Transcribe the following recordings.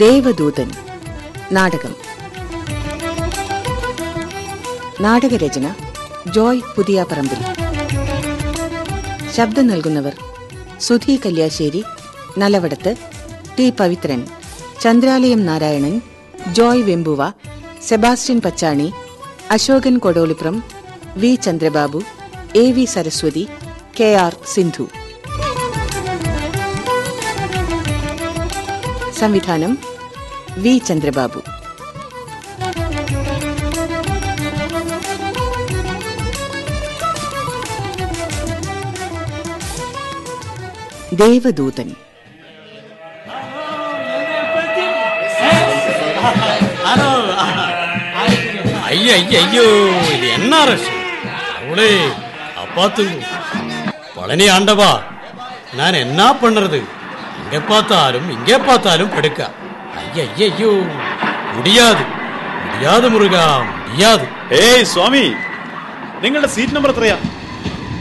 ദേവദൂതൻ. നാടകം. നാടകരചന ജോയ് പുതിയാപ്പറമ്പിൽ. ശബ്ദം നൽകുന്നവർ Sudhi Kalliasseri Nalavadath T Pavithran Chandralayam Narayanan Joy Vembuva Sebastian Pachani Ashokan Kodoliprom V Chandrababu A V Saraswathi K R Sindhu. സംവിധാനം V Chandrababu దేవదూతని ஐயோ ஐயோ ஐயோ இது என்ன அரசு? அவளே அப்பாத்து. பழனி ஆண்டவா நான் என்ன பண்றது இங்கே பார்த்தாலும் இங்கே பார்த்தாலும் படுக்கா ஐயா ஐயோ முடியாது முடியாது முருகா முடியாது ഏയ് സ്വാമി നിങ്ങളുടെ സീറ്റ് നമ്പർ എത്രയാ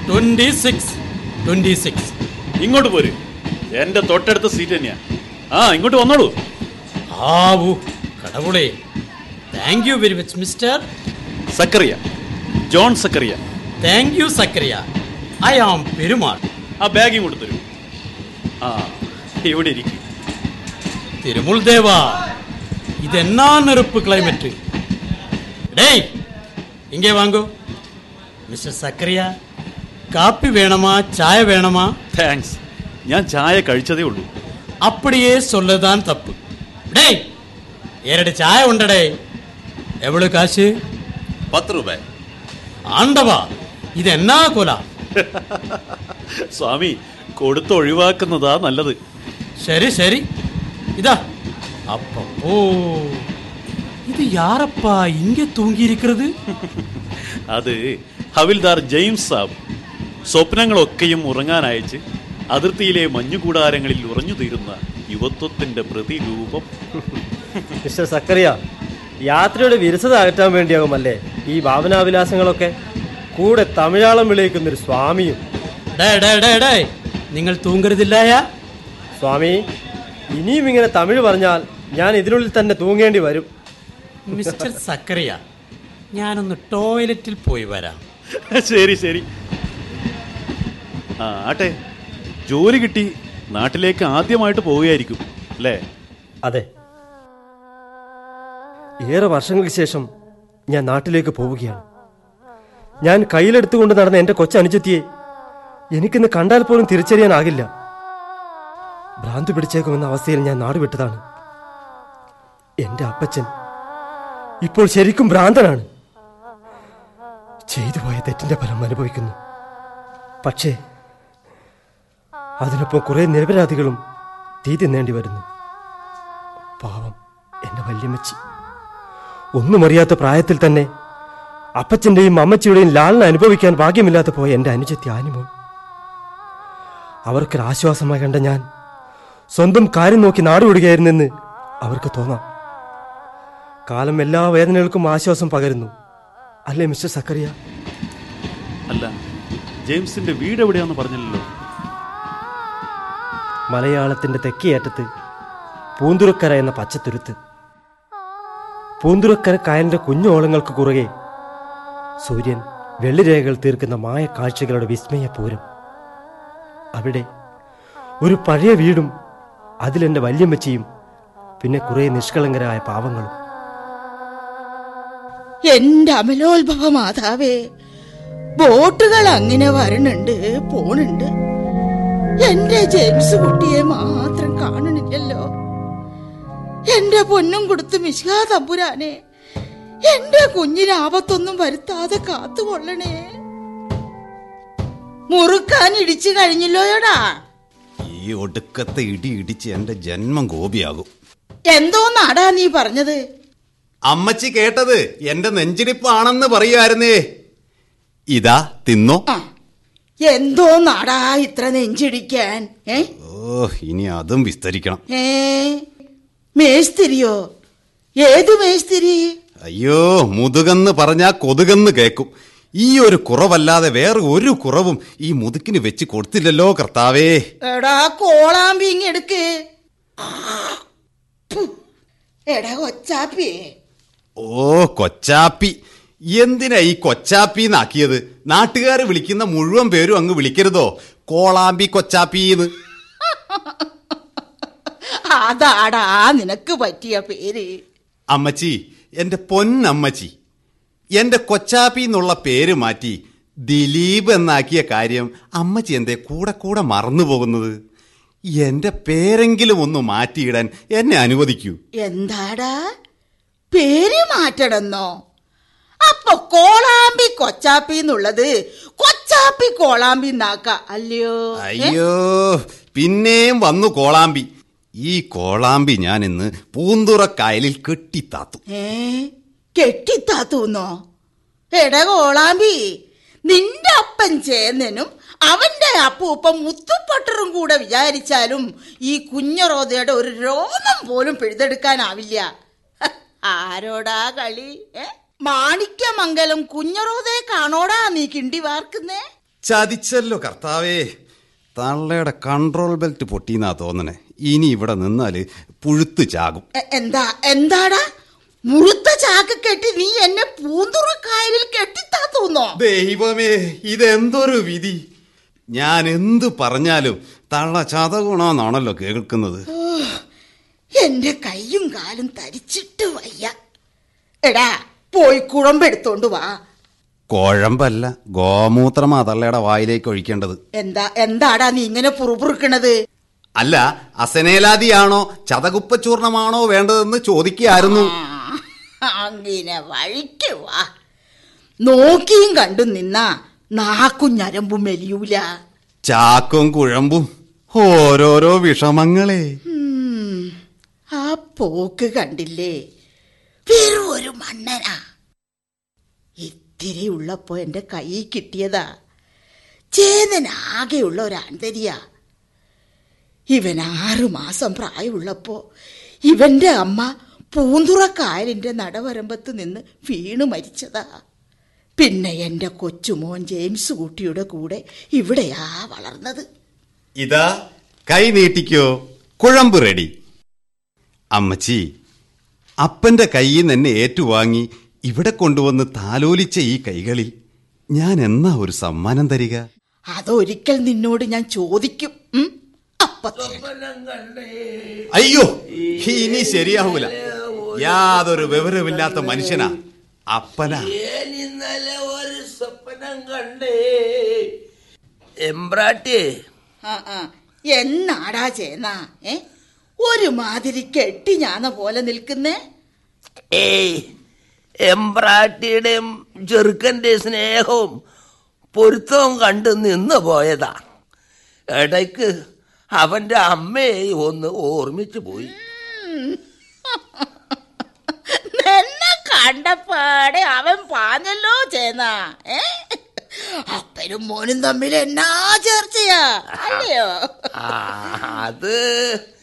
டுவெண்ட்டி சிக்ஸ் டுவெண்ட்டி சிக்ஸ் ഇങ്ങോട്ട് പോര് എന്റെ തൊട്ടടുത്ത സീറ്റ് തന്നെയാ ആ ഇങ്ങോട്ട് വന്നോളൂ ஆவு கடவுளே thank you very much mister Zachariah John Zachariah thank you Zachariah I am Perumal ആ ബാഗ് ഇങ്ങോട്ട് തരൂ ആ ഇവിടെ ഇരിക്കും திருமுல் தேவா இது என்ன நெருப்பு கிளைமேட் டேய் இங்கே வாங்கோ மிஸ்டர் சக்கரியா காப்பி வேணுமா சாய வேணுமா താങ്ക്സ് ഞാൻ ചായ കഴിച്ചതേ ഉള്ളൂ அப்படியே சொல்லதான் தப்பு டேய் ஏரடி சாய உண்டடே எவ்வளவு காசு പത്ത് രൂപ ஆண்டவா இது என்ன கொலா സ്വാമി കൊടുത്ത് ഒഴിവാക്കുന്നതാ നല്ലത് சரி சரி இதா அப்போ ஓ இது யாரப்பா இங்க தூங்கி இருக்கிறது അത് ഹവിൽദാർ ജെയിംസ് സാബ് സ്വപ്നങ്ങളൊക്കെയും ഉറങ്ങാൻ അയച്ച് അതിർത്തിയിലെ മഞ്ഞുകൂടാരങ്ങളിൽ ഉറഞ്ഞു തീരുന്ന യുവത്വത്തിന്റെ പ്രതിരൂപം മിസ്റ്റർ സക്കറിയ യാത്രയുടെ വിരസത അകറ്റാൻ വേണ്ടിയാകുമല്ലേ ഈ ഭാവനാവിലാസങ്ങളൊക്കെ കൂടെ തമിഴാളം വിളിക്കുന്നൊരു സ്വാമിയും டே டே டே டே നിങ്ങൾ തൂങ്ങരുതില്ലായാ സ്വാമി ഇനിയും ഇങ്ങനെ തമിഴ് പറഞ്ഞാൽ ഞാൻ ഇതിനുള്ളിൽ തന്നെ തൂങ്ങേണ്ടി വരും. മിസ്റ്റർ സക്കറിയ ഞാനൊന്ന് ടോയ്ലറ്റിൽ പോയി വരാം. ശരി ശരി. ആ ആട്ടെ ജോലി കിട്ടി നാട്ടിലേക്ക് ആദ്യമായിട്ട് പോവുകയായിരിക്കും അല്ലേ? അതെ. ഏറെ വർഷങ്ങൾക്ക് ശേഷം ഞാൻ നാട്ടിലേക്ക് പോവുകയാണ്. ഞാൻ കയ്യിലെടുത്തുകൊണ്ട് നടന്ന എന്റെ കൊച്ചനുജത്തിയെ എനിക്കിന്ന് കണ്ടാൽ പോലും തിരിച്ചറിയാനാകില്ല. ഭ്രാന്ത് പിടിച്ചേക്കുമെന്ന അവസ്ഥയിൽ ഞാൻ നാടുവിട്ടതാണ്. എന്റെ അപ്പച്ചൻ ഇപ്പോൾ ശരിക്കും ഭ്രാന്തനാണ്. ചെയ്തു പോയ തെറ്റിന്റെ ഫലം അനുഭവിക്കുന്നു. പക്ഷേ അതിനൊപ്പം കുറെ നിരപരാധികളും തീതി നേണ്ടി വരുന്നു. പാവം എന്റെ വല്യമ്മച്ചി. ഒന്നും അറിയാത്ത പ്രായത്തിൽ തന്നെ അപ്പച്ചന്റെയും അമ്മച്ചിയുടെയും ലാളിനെ അനുഭവിക്കാൻ ഭാഗ്യമില്ലാതെ പോയ എന്റെ അനുജത്തി ആനിമോൾ. അവർക്കൊരാശ്വാസമായി കണ്ട ഞാൻ സ്വന്തം കാര്യം നോക്കി നാടുവിടുകയായിരുന്നെന്ന് അവർക്ക് തോന്നാം. കാലം എല്ലാ വേദനകൾക്കും ആശ്വാസം പകരുന്നു. അല്ലേ മിസ്റ്റർ സക്കറിയ? അല്ല ജെയിംസിന്റെ വീട് എവിടെയാന്ന് പറഞ്ഞില്ലല്ലോ? മലയാളത്തിന്റെ തെക്കേയറ്റത്ത് പൂന്തുരക്കര എന്ന പച്ചത്തുരുത്ത്. പൂന്തുരക്കര കായലിന്റെ കുഞ്ഞോളങ്ങൾക്ക് കുറുകെ സൂര്യൻ വെള്ളിരേഖകൾ തീർക്കുന്ന മായ കാഴ്ചകളുടെ വിസ്മയ പൂരം അവിടെ ഒരു പഴയ വീടും അതിലെന്റെ വല്യമ്മച്ചിയും പിന്നെ കുറെ നിഷ്കളങ്കരായ പാവങ്ങളും. എന്റെ അമലോത്ഭവ മാതാവേ ബോട്ടുകൾ അങ്ങനെ വരണുണ്ട് പോണുണ്ട്. എന്റെ ജെയിംസ് കുട്ടിയെ മാത്രം കാണണില്ലല്ലോ. എന്റെ പൊന്നും കൊടുത്ത് മിശികാ തമ്പുരാനെ എന്റെ കുഞ്ഞിന് ആപത്തൊന്നും വരുത്താതെ കാത്തുകൊള്ളണേ. മുറുക്കാൻ ഇടിച്ചു കഴിഞ്ഞില്ലോയോടാ? ഈ ഒടുക്കത്തെ ഇടി ഇടിച്ച് എന്റെ ജന്മം ഗോപിയാകും. എന്തോന്നാടാ നീ പറഞ്ഞത്? അമ്മച്ചി കേട്ടത് എന്റെ നെഞ്ചിടിപ്പാണെന്ന് പറയുമായിരുന്നേ ഇതാ തിന്നോ? എന്തോ നാടാ ഇത്ര നെഞ്ചിടിക്കാൻ? ഓ ഇനി അതും വിസ്തരിക്കണം. ഏ? മേസ്തിരിയോ? ഏത് മേസ്തിരി? അയ്യോ മുതുകെന്ന് പറഞ്ഞാ കൊതുകെന്ന് കേക്കും. ഈ ഒരു കുറവല്ലാതെ വേറെ ഒരു കുറവും ഈ മുതുക്കിന് വെച്ച് കൊടുത്തില്ലല്ലോ കർത്താവേ. എടാ കോളാമ്പി എടുക്ക്. എടാ കൊച്ചാപ്പി. ഓ കൊച്ചാപ്പി. എന്തിനാ ഈ കൊച്ചാപ്പി എന്നാക്കിയത് നാട്ടുകാർ വിളിക്കുന്ന മുഴുവൻ പേരും അങ്ങ് വിളിക്കരുതോ? കോളാമ്പി കൊച്ചാപ്പിന്ന്. അതാടാ നിനക്ക് പറ്റിയ പേര്. അമ്മച്ചി എന്റെ പൊന്നമ്മച്ചി. എന്റെ കൊച്ചാപ്പി എന്നുള്ള പേര് മാറ്റി ദിലീപ് എന്നാക്കിയ കാര്യം അമ്മച്ചി എന്തേ കൂടെ കൂടെ മറന്നു പോകുന്നത്? എന്റെ പേരെങ്കിലും ഒന്ന് മാറ്റിയിടാൻ എന്നെ അനുവദിക്കൂ. എന്താടാ? പേര് മാറ്റണമെന്നോ? അപ്പൊ കോളാമ്പി കൊച്ചാപ്പി എന്നുള്ളത് കൊച്ചാപ്പി കോളാമ്പി എന്നാക്ക അല്ലയോ? അയ്യോ പിന്നെയും വന്നു കോളാമ്പി. ഈ കോളാമ്പി ഞാൻ ഇന്ന് പൂന്തുറക്കായലിൽ കെട്ടിത്താത്തു. ഏ? കെട്ടിത്താത്തൂന്നോ? എടാ കോളാമ്പി നിന്റെ അപ്പൻ ചേന്നനും അവന്റെ അപ്പൂപ്പ മുത്തുപ്പട്ടറും കൂടെ വിചാരിച്ചാലും ഈ കുഞ്ഞറോതയുടെ ഒരു രോമം പോലും പിഴുതെടുക്കാനാവില്ല. ആരോടാ കളി ഏ? മാണിക്യമംഗലം കുഞ്ഞറോതയെ കാണോടാ നീ കിണ്ടി വാർക്കുന്നേ? ചതിച്ചല്ലോ കർത്താവേ. തള്ളയുടെ കൺട്രോൾ ബെൽറ്റ് പൊട്ടിന്നാ തോന്നണേ. ഇനി ഇവിടെ നിന്നാൽ പുഴുത്തു ചാകും. എന്താ എന്താടാ? മുഴുത്ത ചാക്ക് കെട്ടി നീ എന്നെ പൂന്തുറക്കായലിൽ കെട്ടിത്താത്തൂന്നോ? ദൈവമേ ഇതെന്തൊരു വിധി? ഞാൻ എന്തു പറഞ്ഞാലും തള്ള ചതകുണമെന്നാണല്ലോ കേൾക്കുന്നത്. എന്റെ കൈയും കാലും തരിച്ചിട്ട് വയ്യ. എടാ പോയി കുഴമ്പെടുത്തോണ്ട് വാ. കുഴമ്പല്ല ഗോമൂത്രമാ തള്ളയുടെ വായിലേക്ക് ഒഴിക്കേണ്ടത്. എന്താ എന്താടാ നീ ഇങ്ങനെ പുറപുറുക്കണത്? അല്ല അസനേലാദിയാണോ ചതകുപ്പച്ചൂർണമാണോ വേണ്ടതെന്ന് ചോദിക്കുകയായിരുന്നു. ആ, അങ്ങനെ വഴിക്ക് വാ. നോക്കിയും കണ്ടു നിന്ന നാക്കും ഞരമ്പും മെലിയൂല. ചാക്കും കുഴമ്പും ഓരോരോ വിഷമങ്ങളെ. ആ പോക്ക് കണ്ടില്ലേ? വെറും ഒരു മണ്ണനാ. ഇത്തിരി ഉള്ളപ്പോ എന്റെ കൈ കിട്ടിയതാ. ചേതനാകെയുള്ള ഒരു ആന്തരിയാ ഇവൻ ആറുമാസം പ്രായമുള്ളപ്പോ ഇവന്റെ അമ്മ പൂന്തുറക്കായലിന്റെ നടവരമ്പത്ത് നിന്ന് വീണു മരിച്ചതാ. പിന്നെ എന്റെ കൊച്ചുമോൻ ജെയിംസ് കുട്ടിയുടെ കൂടെ ഇവിടെയാ വളർന്നത്. ഇതാ കൈ നീട്ടിക്കോ കുഴമ്പ് റെഡി. അമ്മച്ചി അപ്പന്റെ കയ്യിൽ നിന്ന് എന്നെ ഏറ്റുവാങ്ങി ഇവിടെ കൊണ്ടുവന്ന് താലോലിച്ച ഈ കൈകളിൽ ഞാൻ എന്നാ ഒരു സമ്മാനം തരിക? അതൊരിക്കൽ നിന്നോട് ഞാൻ ചോദിക്കും? അയ്യോ ഇനി ശരിയാവൂല. യാതൊരു വിവരമില്ലാത്ത മനുഷ്യനാ. അപ്പനാ. ഇന്നലെ ഒരു സ്വപ്നം കണ്ടേ. എംബ്രാട്ടി. എന്നാടാ ചേന്നാ ഏ? ഒരു മാതിരി കെട്ടി ഞാന പോലെ നിൽക്കുന്നേ. ഏയ് എംബ്രാട്ടിയുടെയും ചെറുക്കന്റെ സ്നേഹവും പൊരുത്തവും കണ്ട് നിന്ന് പോയതാ. ഇടയ്ക്ക് അവന്റെ അമ്മയെ ഒന്ന് ഓർമ്മിച്ചു പോയി. എന്നെ കണ്ടപ്പാടെ അവൻ പാഞ്ഞല്ലോ ചേന്ന. ഏ? അപ്പനും മോനും തമ്മിൽ എന്നാ ചേർച്ചയാ? അല്ലയോ? അത്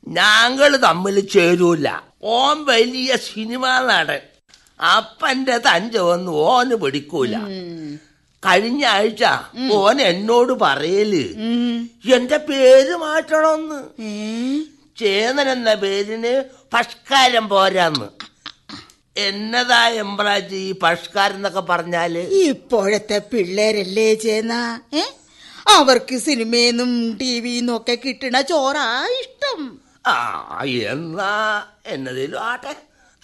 ഞങ്ങൾ തമ്മിൽ ചേരൂല. ഓൻ വലിയ സിനിമ നടൻ. അപ്പന്റെ വന്ന് ഓന് പിടിക്കൂല. കഴിഞ്ഞ ആഴ്ച ഓൻ എന്നോട് പറയൽ എന്റെ പേര് മാറ്റണമെന്ന്. ചേന്നൻ എന്ന പേരിന് പഷ്കാരം പോരാന്ന്. എന്നതാ എംബ്രാജി ഈ പഷ്കാരം എന്നൊക്കെ പറഞ്ഞാൽ ഇപ്പോഴത്തെ പിള്ളേരല്ലേ ചേന? ഏ? അവർക്ക് സിനിമയെന്നും ടിവിന്നും ഒക്കെ കിട്ടണ ചോറാ ഇഷ്ടം. ആ എന്നാ എന്നതിലും ആട്ടെ.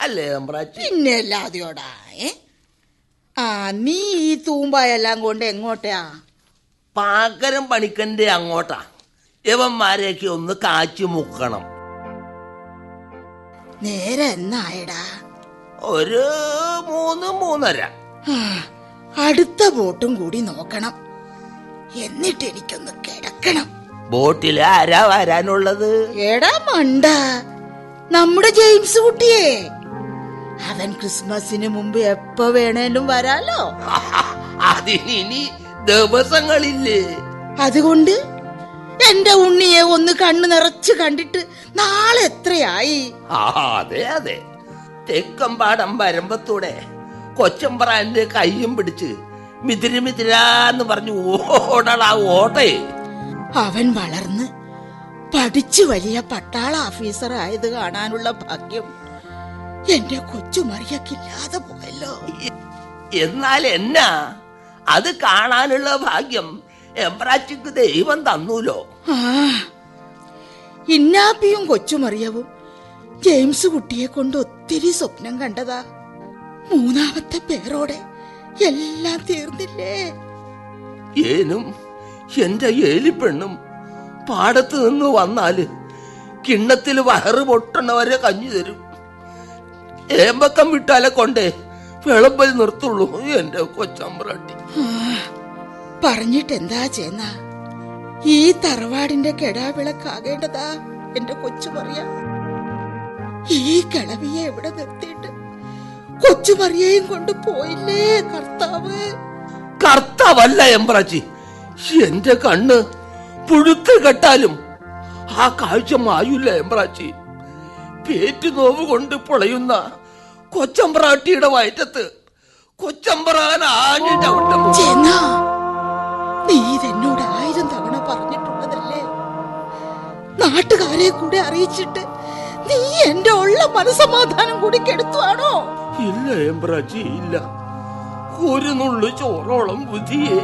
അല്ലേ എംബ്രാജി? പിന്നെ അല്ലാതെയോടാ ഏ? ആ നീ ഈ തൂമ്പായെല്ലാം കൊണ്ട് എങ്ങോട്ടാ? പാകരം പണിക്കന്റെ അങ്ങോട്ടാ. യവന്മാരെയൊക്കെ ഒന്ന് കാച്ചു മുക്കണം. നേരെ എന്നായടാ? ഒരു മൂന്ന് മൂന്നര. അടുത്ത ബോട്ടും കൂടി നോക്കണം. എന്നിട്ട് എനിക്കൊന്ന് കിടക്കണം. ബോട്ടിൽ ആരാ വരാനുള്ളത്? എടാ മണ്ട നമ്മുടെ ജെയിംസ് കുട്ടിയെ. അവൻ ക്രിസ്മസിന് മുമ്പ് എപ്പോ വേണേലും വരാലോ? അതിനി ദിവസങ്ങളില്ലേ? അതുകൊണ്ട് എന്റെ ഉണ്ണിയെ ഒന്ന് കണ്ണു നിറച്ച് കണ്ടിട്ട് നാളെ എത്രയായി അതെ അതെ. തെക്കമ്പാടം വരമ്പത്തൂടെ കൊച്ചമ്പ്രാന്റെ കയ്യും പിടിച്ച് മിതിരി മിതിരാന്ന് പറഞ്ഞു ഓടാ ഓട്ടേ. അവൻ വളർന്ന് പഠിച്ചു വലിയ പട്ടാള ഓഫീസർ ആയത് കാണാനുള്ള ഭാഗ്യം എന്റെ കൊച്ചു മറിയക്കില്ലാതെ പോയല്ലോ. എന്നാൽ എന്നാ? അത് കാണാനുള്ള ഭാഗ്യം എംബ്രാച്ചിക്ക് ദൈവം തന്നൂലോ? ഇന്നാപ്പിയും കൊച്ചുമറിയവും ജെയിംസ് കുട്ടിയെ കൊണ്ട് ഒത്തിരി സ്വപ്നം കണ്ടതാ. മൂന്നാമത്തെ പേരോടെ എല്ലാം തീർന്നില്ലേ? ഏനും എന്റെ ഏലിപ്പെണ്ണും പാടത്ത് നിന്ന് വന്നാൽ കിണ്ണത്തിൽ വയറ് പൊട്ടണവരെ കഞ്ഞു തരും. ഏമ്പക്കം വിട്ടാലെ കൊണ്ടേ വിളമ്പൽ നിർത്തുള്ളൂ എന്റെ കൊച്ചമ്പ്രാട്ടി. പറഞ്ഞിട്ടെന്താ ചേന്ന? ഈ തറവാടിന്റെ കെടാവിളക്കാകേണ്ടതാ? എന്റെ കൊച്ചു പറയാ. ഈ കിളവിയെ എവിടെ നിർത്തിയിട്ട്? കൊച്ചു മറിയയും കൊണ്ട് പോയില്ലേ കർത്താവ്? കർത്താവല്ല എംപ്രാച്ചി എന്റെ കണ്ണ് പുഴുത്ത് കെട്ടാലും ആ കാഴ്ച മായൂല എംപ്രാച്ചി പേറ്റ് നോവ് കൊണ്ട് പൊളയുന്ന കൊച്ചമ്പ്രാട്ടിയുടെ വയറ്റത്ത് കൊച്ചമ്പ്രാൻ ആഞ്ഞു ചവിട്ടും നീ ഇതെന്നോട് ആയിരം തവണ പറഞ്ഞിട്ടുള്ളതല്ലേ? നാട്ടുകാരെ കൂടെ അറിയിച്ചിട്ട് നീ എന്റെ ഉള്ള മനസമാധാനം കൂടി കെടുത്തുവാണോ? ഇല്ല എംബ്രാജി ഇല്ല. ഒരു നുള്ളു ചോറോളം ബുദ്ധിയെ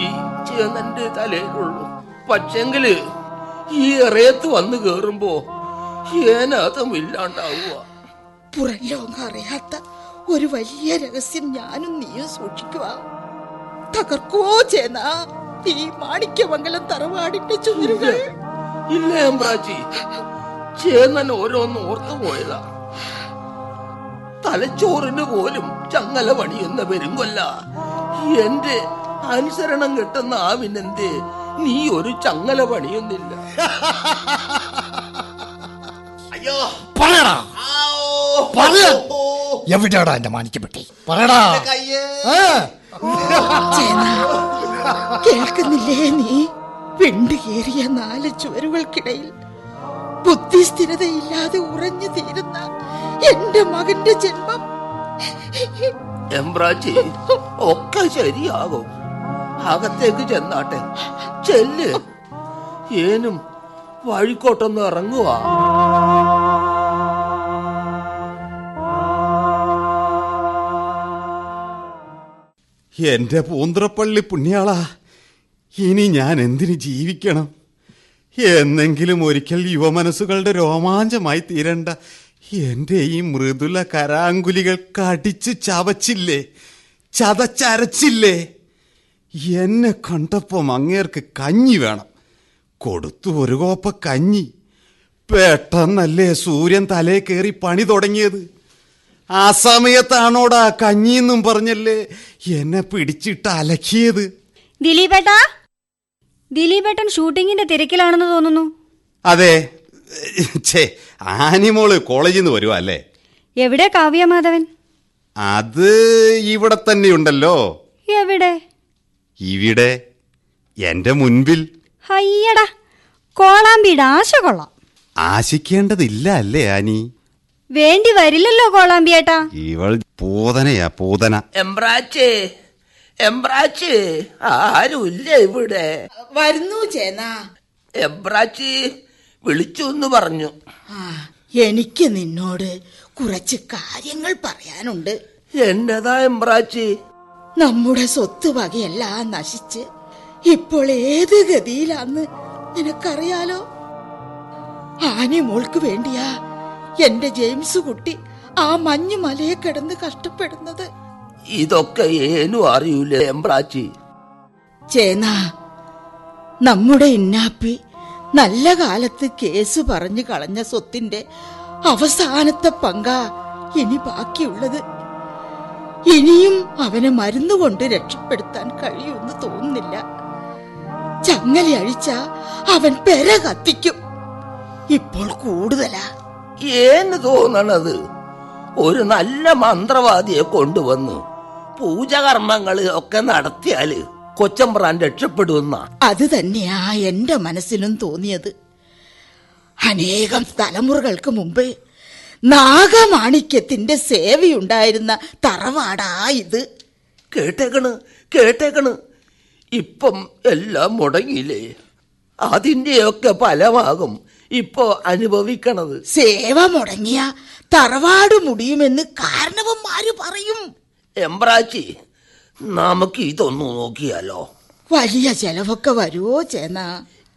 ഈ ചേന്നന്റെ തലയിലുള്ളൂ. പക്ഷെങ്കിൽ ഈ എറയത്ത് വന്നു കേറുമ്പോ ഏനാഥം ഇല്ലാണ്ടാവുക. പുറം ലോകം അറിയാത്ത ഒരു വലിയ രഹസ്യം ഞാനും നീയും സൂക്ഷിക്കുക. തകർക്കുവോ ചേന ഈ മാണിക്യമംഗലം തറവാടിന്റെ ചുമരുകൾ ഇല്ല എമ്പ്രാച്ചി ചേന്നൻ ഓരോന്ന് ഓർത്തു പോയതാ. തലച്ചോറിന് പോലും ചങ്ങല പണിയുന്ന പെരുങ്കൊല്ല. എന്റെ അനുസരണം കിട്ടുന്ന ആവിനെന്ത്? നീ ഒരു ചങ്ങല പണിയുന്നില്ല. പറയടാ. പറയ. എവിടെയാടാ എന്റെ മാനിക്കപ്പെട്ടി പറയടാ. കേൾക്കുന്നില്ലേ നീ? പെണ്ടുകേറിയ നാല് ചുവരുകൾക്കിടയിൽ ബുദ്ധിസ്ഥിരതയില്ലാതെ ഉറഞ്ഞു തീരുന്ന എന്റെ മകന്റെ ജന്മം. എംബ്രാജി ഒക്കെ ശരിയാകും. അകത്തേക്ക് ചെന്നാട്ടെ. ചെല്ല്. ഏനും വഴിക്കോട്ടൊന്ന് ഇറങ്ങുക എന്റെ പൂന്തറപ്പള്ളി പുണ്യാളാ ഇനി ഞാൻ എന്തിനു ജീവിക്കണം? എന്നെങ്കിലും ഒരിക്കൽ യുവമനസ്സുകളുടെ രോമാഞ്ചമായി തീരണ്ട എന്റെ ഈ മൃദുല കരാങ്കുലികൾ കടിച്ചു ചവച്ചില്ലേ? ചതച്ചരച്ചില്ലേ? എന്നെ കണ്ടപ്പം അങ്ങേർക്ക് കഞ്ഞി വേണം. കൊടുത്തു ഒരു കോപ്പ കഞ്ഞി. പെട്ടെന്നല്ലേ സൂര്യൻ തലേ കയറി പണി തുടങ്ങിയത്? ആ സമയത്താണോടാ കഞ്ഞിന്നും പറഞ്ഞല്ലേ എന്നെ പിടിച്ചിട്ട് അലക്കിയത്? ദിലീപേട്ടാ? ദിലീപേട്ടൻ ഷൂട്ടിങ്ങിന്റെ തിരക്കിലാണെന്ന് തോന്നുന്നു. അതെ. ഛേ ആനിമോൾ കോളേജിൽ നിന്ന് വരുവാ അല്ലേ? എവിടെ കാവ്യ മാധവൻ? അത് ഇവിടെ തന്നെയുണ്ടല്ലോ എവിടെ? ഇവിടെ. എന്റെ മുൻപിൽ. അയ്യടാ കോളാമ്പിയുടെ ആശ കൊള്ളാം. ആശിക്കേണ്ടതില്ല അല്ലേ ആനി? വേണ്ടി വരില്ലല്ലോ കോളാമ്പിയേട്ടാ. ഇവൾ പൂതനയാ പൂതന. എംബ്രാച്ചേ എംബ്രാച്ചേ ആരുമില്ല ഇവിടെ. വരുന്നു ചേന. എംബ്രാച്ചി വിളിച്ചു എന്ന് പറഞ്ഞു. എനിക്ക് നിന്നോട് കുറച്ച് കാര്യങ്ങൾ പറയാനുണ്ട്. എന്നതാ എംബ്രാച്ചി നമ്മുടെ സ്വത്ത് വകയെല്ലാം നശിച്ച് ഇപ്പോൾ ഏത് ഗതിയിലാന്ന് നിനക്കറിയാലോ? ആനി മോൾക്ക് വേണ്ടിയാ എന്റെ ജെയിംസ് കുട്ടി ആ മഞ്ഞു മലയെ കിടന്ന് കഷ്ടപ്പെടുന്നത്. ഇതൊക്കെ ഏനും അറിയൂലേ എംബ്രാച്ചി ചേന നമ്മുടെ ഇന്നാപ്പി നല്ല കാലത്ത് കേസ് പറഞ്ഞു കളഞ്ഞ സ്വത്തിന്റെ അവസാനത്തെ പങ്കാ ഇനി ബാക്കിയുള്ളത്. ഇനിയും അവനെ മരുന്നുകൊണ്ട് രക്ഷപ്പെടുത്താൻ കഴിയുമെന്ന് തോന്നുന്നില്ല. ചങ്ങലി അഴിച്ച അവൻ പെര കത്തിക്കും. ഇപ്പോൾ കൂടുതലാ. ഏന്ന് തോന്നണത് ഒരു നല്ല മന്ത്രവാദിയെ കൊണ്ടുവന്നു പൂജകർമ്മങ്ങൾ ഒക്കെ നടത്തിയാൽ കൊച്ചമ്പ്രാൻ രക്ഷപ്പെടുന്ന അത് തന്നെയാ എന്റെ മനസ്സിലും തോന്നിയത്. അനേകം തലമുറകൾക്ക് മുമ്പ് നാഗമാണിക്യത്തിന്റെ സേവയുണ്ടായിരുന്ന തറവാടാ ഇത്. കേട്ടേക്കണ് കേട്ടേക്കണ്. ഇപ്പം എല്ലാം മുടങ്ങിയില്ലേ? അതിന്റെയൊക്കെ ഫലമാകും ഇപ്പോ അനുഭവിക്കണത്. സേവ മുടങ്ങിയ തറവാട് മുടിയുമെന്ന് കാരണവന്മാര് പറയും. എമ്പ്രാച്ചി നമുക്ക് ഇതൊന്നു നോക്കിയാലോ? വലിയ ചെലവൊക്കെ വരുമോ ചേന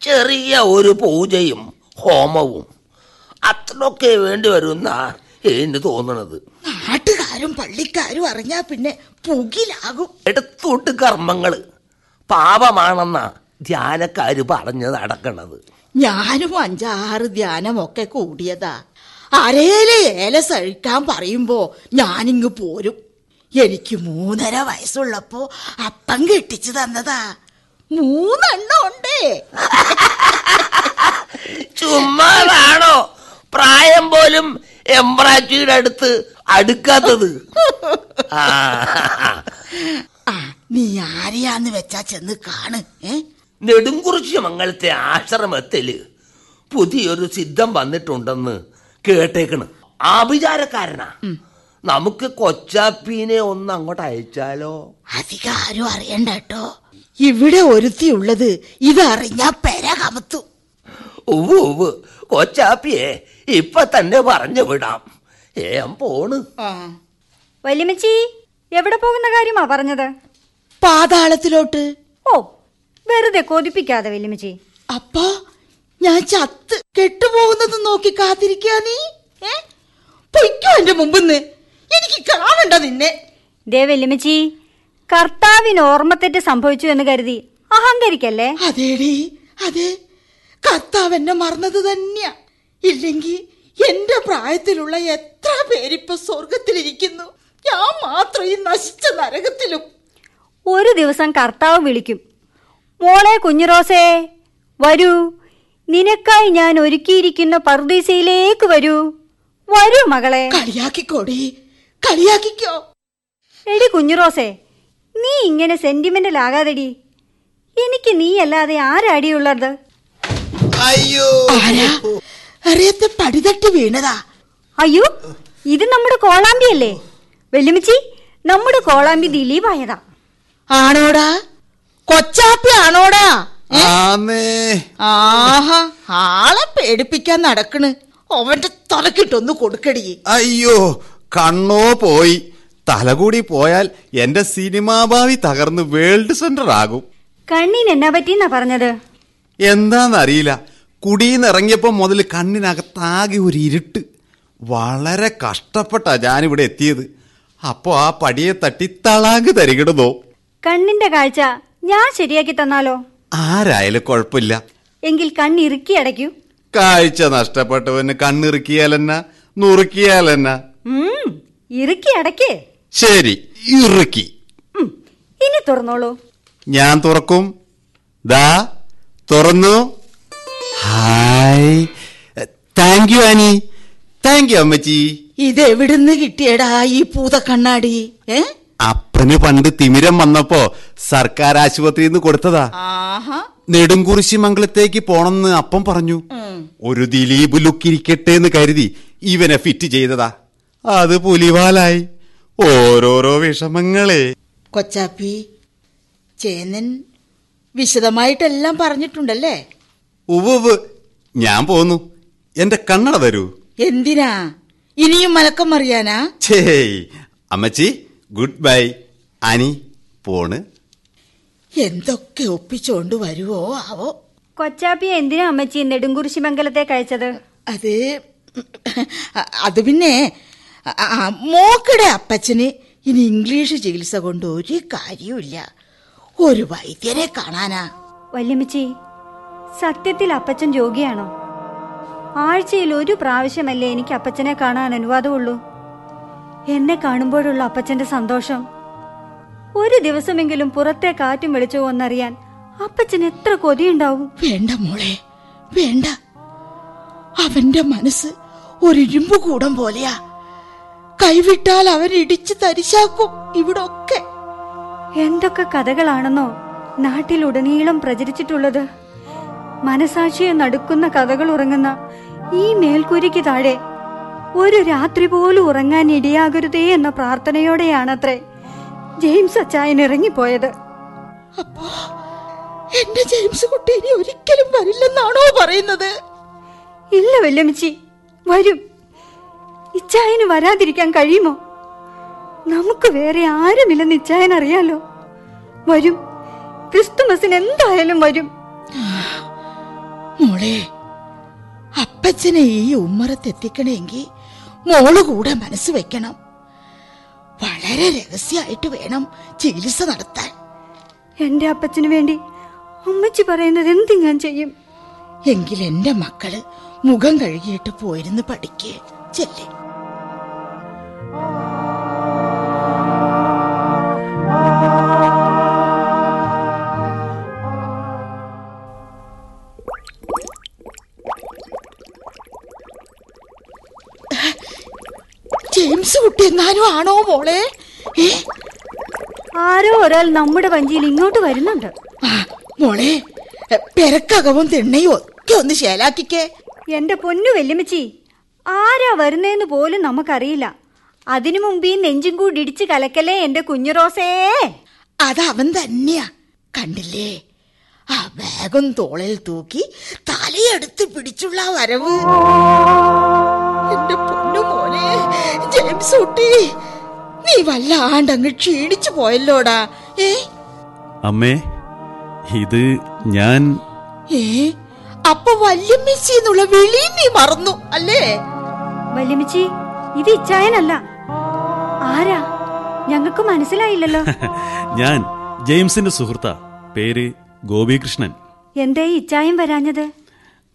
ചെറിയ ഒരു പൂജയും ഹോമവും അത്രയൊക്കെ വേണ്ടി വരുന്ന എന്ന് തോന്നണത്. നാട്ടുകാരും പള്ളിക്കാരും അറിഞ്ഞാ പിന്നെ പുകിലാകും. എടുത്തൂട്ട് കർമ്മങ്ങൾ. പാപമാണെന്ന ധ്യാനക്കാര് പറഞ്ഞ് നടക്കണത് ഞാനും അഞ്ചാറ് ധ്യാനമൊക്കെ കൂടിയതാ. അരയിലെ ഏല സഴിക്കാൻ പറയുമ്പോ ഞാനിങ്ങ് പോരും. എനിക്ക് മൂന്നര വയസ്സുള്ളപ്പോ അപ്പം കെട്ടിച്ചു തന്നതാ. മൂന്നെണ്ണം ഉണ്ടേ ചുമ്മാതാണോ പ്രായം പോലും എംബ്രാറ്റിയുടെ അടുത്ത് അടുക്കാത്തത്. ആ. നീ ആരെയാന്ന് വെച്ചാ ചെന്ന് കാണ് ഏ? മംഗളത്തെ മംഗലത്തെ ആശ്രമത്തിൽ പുതിയൊരു സിദ്ധം വന്നിട്ടുണ്ടെന്ന് കേട്ടേക്കണ്. ആഭിചാരക്കാരനാ. നമുക്ക് കൊച്ചാപ്പീനെ ഒന്ന് അങ്ങോട്ട് അയച്ചാലോ? അധികാരം അറിയണ്ട കേട്ടോ. ഇവിടെ ഒരുത്തിയുള്ളത് ഇതറിഞ്ഞാ പെര കമത്തു. ഉവ് ഉവ് കൊച്ചാപ്പിയെ ഇപ്പൊ തന്നെ പറഞ്ഞു വിടാം. ഏം പോണ്. വല്യമ്മച്ചി എവിടെ പോകുന്ന കാര്യമാ പറഞ്ഞത്? പാതാളത്തിലോട്ട്. ഓ വെറുതെ കൊതിപ്പിക്കാതെ വല്യമ്മച്ചി. അപ്പോ ഞാൻ ചത്ത് കെട്ടുപോകുന്നത് നോക്കി കാത്തിരിക്കാ നീ? ഏ? പൊയ്ക്കോ എന്റെ മുമ്പിന്ന്. എനിക്ക് കാണണ്ട നിന്നെ? ദേ വല്യമ്മച്ചി കർത്താവിന് ഓർമ്മത്തെറ്റ് സംഭവിച്ചു എന്ന് കരുതി അഹങ്കരിക്കല്ലേ? അതേടി അതെ കർത്താവ് എന്നെ മറന്നത് തന്നെയാ. ഇല്ലെങ്കി എന്റെ പ്രായത്തിലുള്ള എത്ര പേരിപ്പൊ സ്വർഗത്തിലിരിക്കുന്നു ഞാൻ മാത്രം ഈ നശിച്ച നരകത്തിലും. ഒരു ദിവസം കർത്താവ് വിളിക്കും മോളെ കുഞ്ഞുറോസേ വരൂ. നിനക്കായി ഞാൻ ഒരുക്കിയിരിക്കുന്ന പർദീസയിലേക്ക് വരൂ. വരൂ മകളെ. കളിയാക്കിക്കോടി. കളിയാക്കിക്കോ. എടി കുഞ്ഞുറോസേ നീ ഇങ്ങനെ സെന്റിമെന്റൽ ആകാതെടി. എനിക്ക് നീ അല്ലാതെ ആരടിയുള്ളത്? അയ്യോ. അറിയത്തെ പടിതട്ടി വീണതാ. അയ്യോ ഇത് നമ്മുടെ കോളാമ്പി അല്ലേ വെല്ലുമിച്ചി നമ്മുടെ കോളാമ്പി ദിലീപായതാ. ആണോടാ? കൊച്ചാപ്പി ആണോടാ? ആഹാ ആളെ പേടിപ്പിക്കാൻ നടക്കണ്. അവന്റെ തലക്കിട്ടൊന്ന് കൊടുക്കടി. അയ്യോ കണ്ണോ പോയി. തലകൂടി പോയാൽ എന്റെ സിനിമാ ഭാവി തകർന്ന് വേൾഡ് സെന്റർ ആകും കണ്ണിന് എന്നാ പറ്റിന്നാ പറഞ്ഞത്? എന്താന്നറിയില്ല. കുടിയിന്നിറങ്ങിയപ്പോ മുതൽ കണ്ണിനകത്താകെ ഒരു ഇരുട്ട്. വളരെ കഷ്ടപ്പെട്ടാ ഞാനിവിടെ എത്തിയത്. അപ്പോ ആ പടിയെ തട്ടി തളാങ്ക് തരികിടുന്നോ. കണ്ണിന്റെ കാഴ്ച ഞാൻ ശരിയാക്കി തന്നാലോ? ആരായാലും കുഴപ്പമില്ല. എങ്കിൽ കണ്ണിറുക്കി അടയ്ക്കൂ. കാഴ്ച നഷ്ടപ്പെട്ടവന് കണ്ണിറുക്കിയാലെന്നാ നുറുക്കിയാലെന്ന. ഇറുക്കി ശരി ഇറുക്കി. ഇനി തുറന്നോളൂ. ഞാൻ തുറക്കും. ദാ തുറന്നു. Hi. Thank you Annie thank you അമ്മച്ചി. ഇതെവിടുന്ന് കിട്ടിയടാ ഈ പൂത കണ്ണാടി? ഏ? അപ്പന് പണ്ട് തിമിരം വന്നപ്പോ സർക്കാർ ആശുപത്രിയിൽ നിന്ന് കൊടുത്തതാ. നെടുംകുറിശി മംഗളത്തേക്ക് മംഗലത്തേക്ക് പോണെന്ന് അപ്പം പറഞ്ഞു. ഒരു ദിലീപ് ലുക്ക് ഇരിക്കട്ടെ എന്ന് കരുതി ഇവനെ ഫിറ്റ് ചെയ്തതാ. അത് പുലിവാലായി. ഓരോരോ വിഷമങ്ങളെ. കൊച്ചാപ്പി ചേന്നൻ വിശദമായിട്ടെല്ലാം പറഞ്ഞിട്ടുണ്ടല്ലേ? ഉവ്വ് ഞാൻ പോന്നു. എന്റെ കണ്ണട തരൂ. എന്തിനാ? ഇനിയും മലക്കം അറിയാനാ ചേയ് അമ്മച്ചി ഗുഡ് ബൈ. അനി പോണ്. എന്തൊക്കെ ഒപ്പിച്ചോണ്ട് വരുവോ ആവോ? കൊച്ചാപ്പി എന്തിനാ അമ്മച്ചി നെടുങ്കുറിശി മംഗലത്തെ കഴിച്ചത്? അത് അത് പിന്നെ മോക്കടെ അപ്പച്ചന് ഇനി ഇംഗ്ലീഷ് ചികിത്സ കൊണ്ട് ഒരു കാര്യമില്ല ഒരു വൈദ്യരെ കാണാനാ. വല്യമ്മച്ചി സത്യത്തിൽ അപ്പച്ചൻ രോഗിയാണോ? ആഴ്ചയിൽ ഒരു പ്രാവശ്യമല്ലേ എനിക്ക് അപ്പച്ചനെ കാണാൻ അനുവാദമുള്ളൂ. എന്നെ കാണുമ്പോഴുള്ള അപ്പച്ചന്റെ സന്തോഷം. ഒരു ദിവസമെങ്കിലും പുറത്തെ കാറ്റും വെളിച്ചവും ഒന്നറിയാൻ അപ്പച്ചൻ എത്ര കൊതിയുണ്ടാവും. വേണ്ട മോളെ വേണ്ട. അവന്റെ മനസ്സ് ഒരു ഇരുമ്പ് കൂടം പോലെയാ. കൈവിട്ടാൽ അവൻ ഇടിച്ച് തരിശാക്കും ഇവിടൊക്കെ. എന്തൊക്കെ കഥകളാണെന്നോ? നാട്ടിലുടനീളം പ്രചരിച്ചിട്ടുള്ളത്. മനസാക്ഷിയെ നടുക്കുന്ന കഥകൾ ഉറങ്ങുന്ന ഈ മേൽക്കൂരിക്ക് താഴെ ഒരു രാത്രി പോലും ഉറങ്ങാൻ ഇടയാകരുതേ എന്ന പ്രാർത്ഥനയോടെയാണത്രേ ജെയിംസ് അച്ചായൻ ഇറങ്ങിപ്പോയത്. അപ്പോ എന്റെ ജെയിംസ് കുട്ടി ഇനി ഒരിക്കലും വരില്ലെന്നാണോ പറയുന്നത്? ഇല്ല വല്യമ്മച്ചി വരും. ഇച്ചായന് വരാതിരിക്കാൻ കഴിയുമോ? നമുക്ക് വേറെ ആരുമില്ലെന്ന് ഇച്ചായൻ അറിയാലോ. വരും. ക്രിസ്തുമസിന് എന്തായാലും വരും. മോളെ അപ്പച്ചനെ ഈ ഉമ്മറത്തെത്തിക്കണമെങ്കിൽ മോൾ കൂടെ മനസ്സ് വെക്കണം. വളരെ രഹസ്യമായിട്ട് വേണം ചികിത്സ നടത്താൻ. എന്റെ അപ്പച്ചന് വേണ്ടി അമ്മച്ചി പറയുന്നത് എന്ത് ഞാൻ ചെയ്യും? എങ്കിൽ എന്റെ മക്കൾ മുഖം കഴുകിയിട്ട് പോയിരുന്ന് പഠിക്കേ ചെല്ലേ? എങ്ങാനും ആണോ മോളെ? ആരോ ഒരാൾ നമ്മുടെ വഞ്ചിയിൽ ഇങ്ങോട്ട് വരുന്നുണ്ട്. മോളെ പെരക്കകവും തിണ്ണയും ഒക്കെ ഒന്ന് ശേലാക്കിക്കേ. എന്റെ പൊന്നു വെല്ലുമിച്ചി ആരാ വരുന്നേന്ന് പോലും നമുക്കറിയില്ല. അതിനു മുമ്പ് ഈ നെഞ്ചും കൂടി ഇടിച്ച് കലക്കലേ എന്റെ കുഞ്ഞു റോസേ? അത് അവൻ തന്നെയാ. കണ്ടില്ലേ? ആ ബാഗും തോളിൽ തൂക്കി തലയെടുത്ത് പിടിച്ചുള്ള വരവ്. ജെയിംസ് കുട്ടി നീ വല്ലാണ്ടങ്ങ് ക്ഷീണിച്ചു പോയല്ലോടാ. ഏ? അമ്മേ ഇത് ഞാൻ ഏ? അപ്പൊ വല്യമ്മച്ചി എന്നുള്ള വിളി നീ മറന്നു അല്ലേ? വല്യമ്മച്ചി ഇത് ഇച്ചായനല്ല. ആരാ? ഞങ്ങൾക്ക് മനസ്സിലായില്ലല്ലോ. ഞാൻ ജെയിംസിന്റെ സുഹൃത്ത. പേര് ഗോപികൃഷ്ണൻ. എന്തേ ഇച്ചായം വരാഞ്ഞത്?